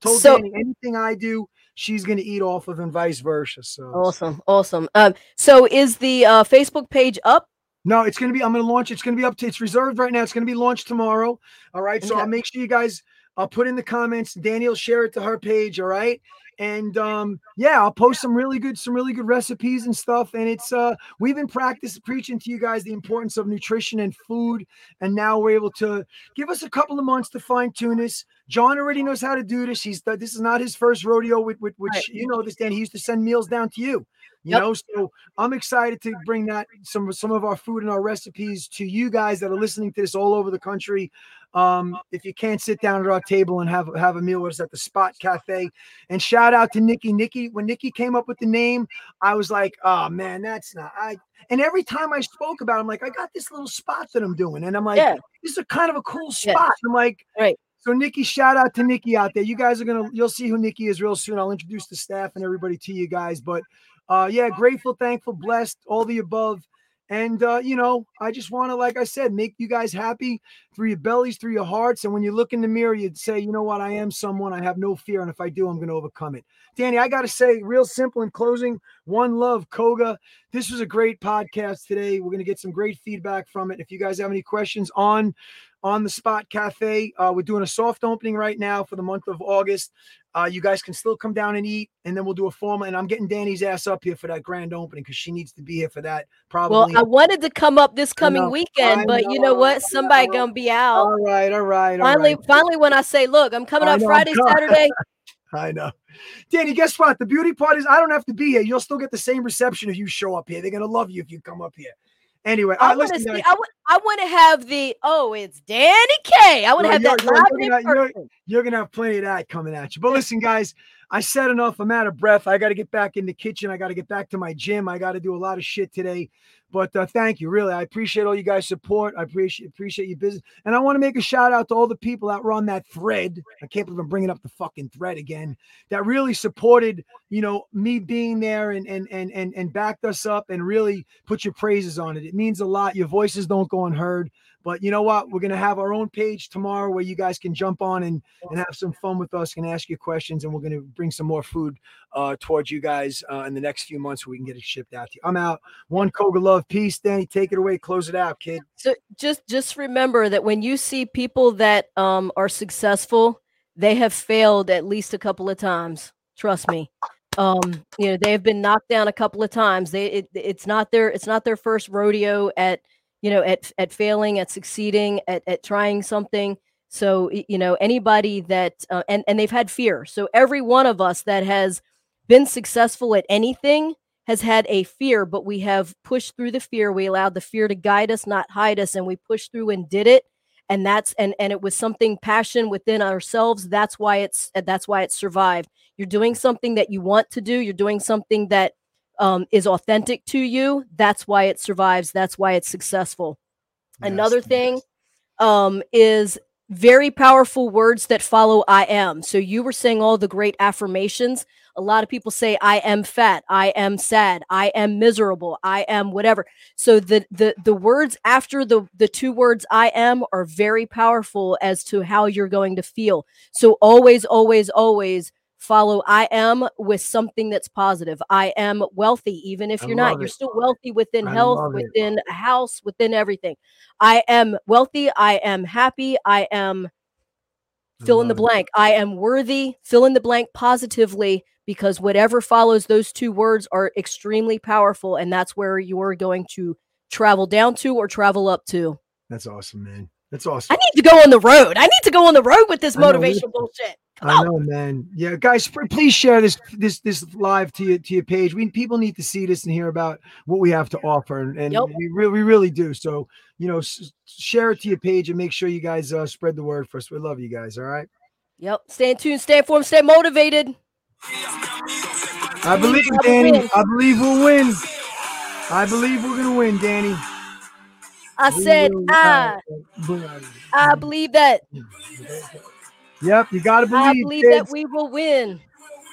told so- Dani anything I do, she's gonna eat off of, and vice versa. So Awesome. Awesome. Um, so is the uh Facebook page up? No, it's gonna be. I'm gonna launch. It's gonna be up to. It's reserved right now. It's gonna be launched tomorrow. All right. So Okay. I'll make sure you guys. I'll put in the comments. Daniel share it to her page. All right. And um, yeah, I'll post some really good, some really good recipes and stuff. And it's uh, we've been practicing preaching to you guys the importance of nutrition and food, and now we're able to give us a couple of months to fine tune this. Jon already knows how to do this. He's this is not his first rodeo with, with which Right. you know this. Dan, he used to send meals down to you. You Yep. know, so I'm excited to bring that some some of our food and our recipes to you guys that are listening to this all over the country. Um, if you can't sit down at our table and have have a meal with us at the Spot Cafe, and shout out to Nikki. Nikki, when Nikki came up with the name, I was like, oh man, that's not I. And every time I spoke about, it, I'm like, I got this little spot that I'm doing, and I'm like, Yeah. this is a kind of a cool Yeah. spot. I'm like, Right. so Nikki, shout out to Nikki out there. You guys are gonna you'll see who Nikki is real soon. I'll introduce the staff and everybody to you guys. But uh yeah, grateful, thankful, blessed, all the above. And uh, you know, I just want to, like I said, make you guys happy through your bellies, through your hearts. And when you look in the mirror, you'd say, you know what, I am someone, I have no fear. And if I do, I'm gonna overcome it. Dani, I gotta say, real simple in closing, one love, Koga. This was a great podcast today. We're gonna get some great feedback from it. If you guys have any questions on on the spot cafe uh, we're doing a soft opening right now for the month of august uh, you guys can still come down and eat and then we'll do a formal and i'm getting Dani's ass up here for that grand opening because she needs to be here for that probably Well, I wanted to come up this coming know, weekend, I but you know know, what? Somebody know. gonna be out. all right all right all finally, right. finally, when I say, look, I'm coming I up know, Friday. Saturday. I know. Dani, guess what? The beauty part is I don't have to be here. You'll still get the same reception if you show up here. They're gonna love you if you come up here. Anyway, I want to see. guys, I want. To have the. Oh, it's Dani K. I want to No, have you're- that you're live looking in at- you're- person. you're gonna have plenty of that coming at you. But listen, guys, I said enough. I'm out of breath. I got to get back in the kitchen. I got to get back to my gym. I got to do a lot of shit today. But uh, thank you, really. I appreciate all you guys' support. I appreciate appreciate your business, and I want to make a shout out to all the people that were on that thread. I can't believe I'm bringing up the fucking thread again. That really supported, you know, me being there and and and and and backed us up and really put your praises on it. It means a lot. Your voices don't go unheard. But you know what? We're gonna have our own page tomorrow where you guys can jump on and and have some fun with us and ask you questions. And we're gonna bring some more food uh, towards you guys uh, in the next few months so we can get it shipped out to you. I'm out. One Koga love, peace. Dani, take it away. Close it out, kid. So just just remember that when you see people that um are successful, they have failed at least a couple of times. Trust me. Um, you know, they have been knocked down a couple of times. They it, it's not their it's not their first rodeo at you know at at failing, at succeeding, at at trying something. So you know anybody that uh, and and they've had fear. So every one of us that has been successful at anything has had a fear, but we have pushed through the fear. We allowed the fear to guide us, not hide us, and we pushed through and did it. And that's and and it was something passion within ourselves. That's why it's that's why it survived. You're doing something that you want to do. You're doing something that um, is authentic to you. That's why it survives. That's why it's successful. Another thing yes. um, is very powerful words that follow I am. So you were saying all the great affirmations. A lot of people say I am fat, I am sad, I am miserable, I am whatever. So the the the words after the the two words I am are very powerful as to how you're going to feel. So always always always follow I am with something that's positive. I am wealthy even if I you're not. You're still wealthy within I health, love it. within a house, within everything. I am wealthy. I am happy. I am fill in the love it. blank. I am worthy. Fill in the blank positively because whatever follows those two words are extremely powerful. And that's where you're going to travel down to or travel up to. That's awesome, man. That's awesome. I need to go on the road. I need to go on the road with this motivational bullshit. Come I on. know, man. Yeah, guys, please share this this this live to your to your page. We people need to see this and hear about what we have to offer, and, and Yep. we really we really do. So you know, s- share it to your page and make sure you guys uh, spread the word for us. We love you guys. All right. Yep. Stay in tune, stay informed, stay motivated. I believe, Dani. I believe we'll win. I believe we're gonna win, Dani. I said, I, uh, I believe that. Yep, you gotta believe. I believe kids. that we will win.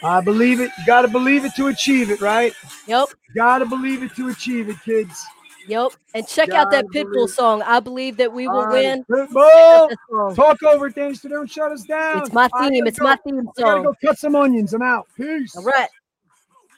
I believe it. You gotta believe it to achieve it, right? Yep. Gotta believe it to achieve it, kids. Yep. And check out that Pitbull song. I believe that we will win. Pitbull, talk over Dani, so don't shut us down. It's my theme. It's go- my theme I gotta song. go cut some onions. I'm out. Peace. All right.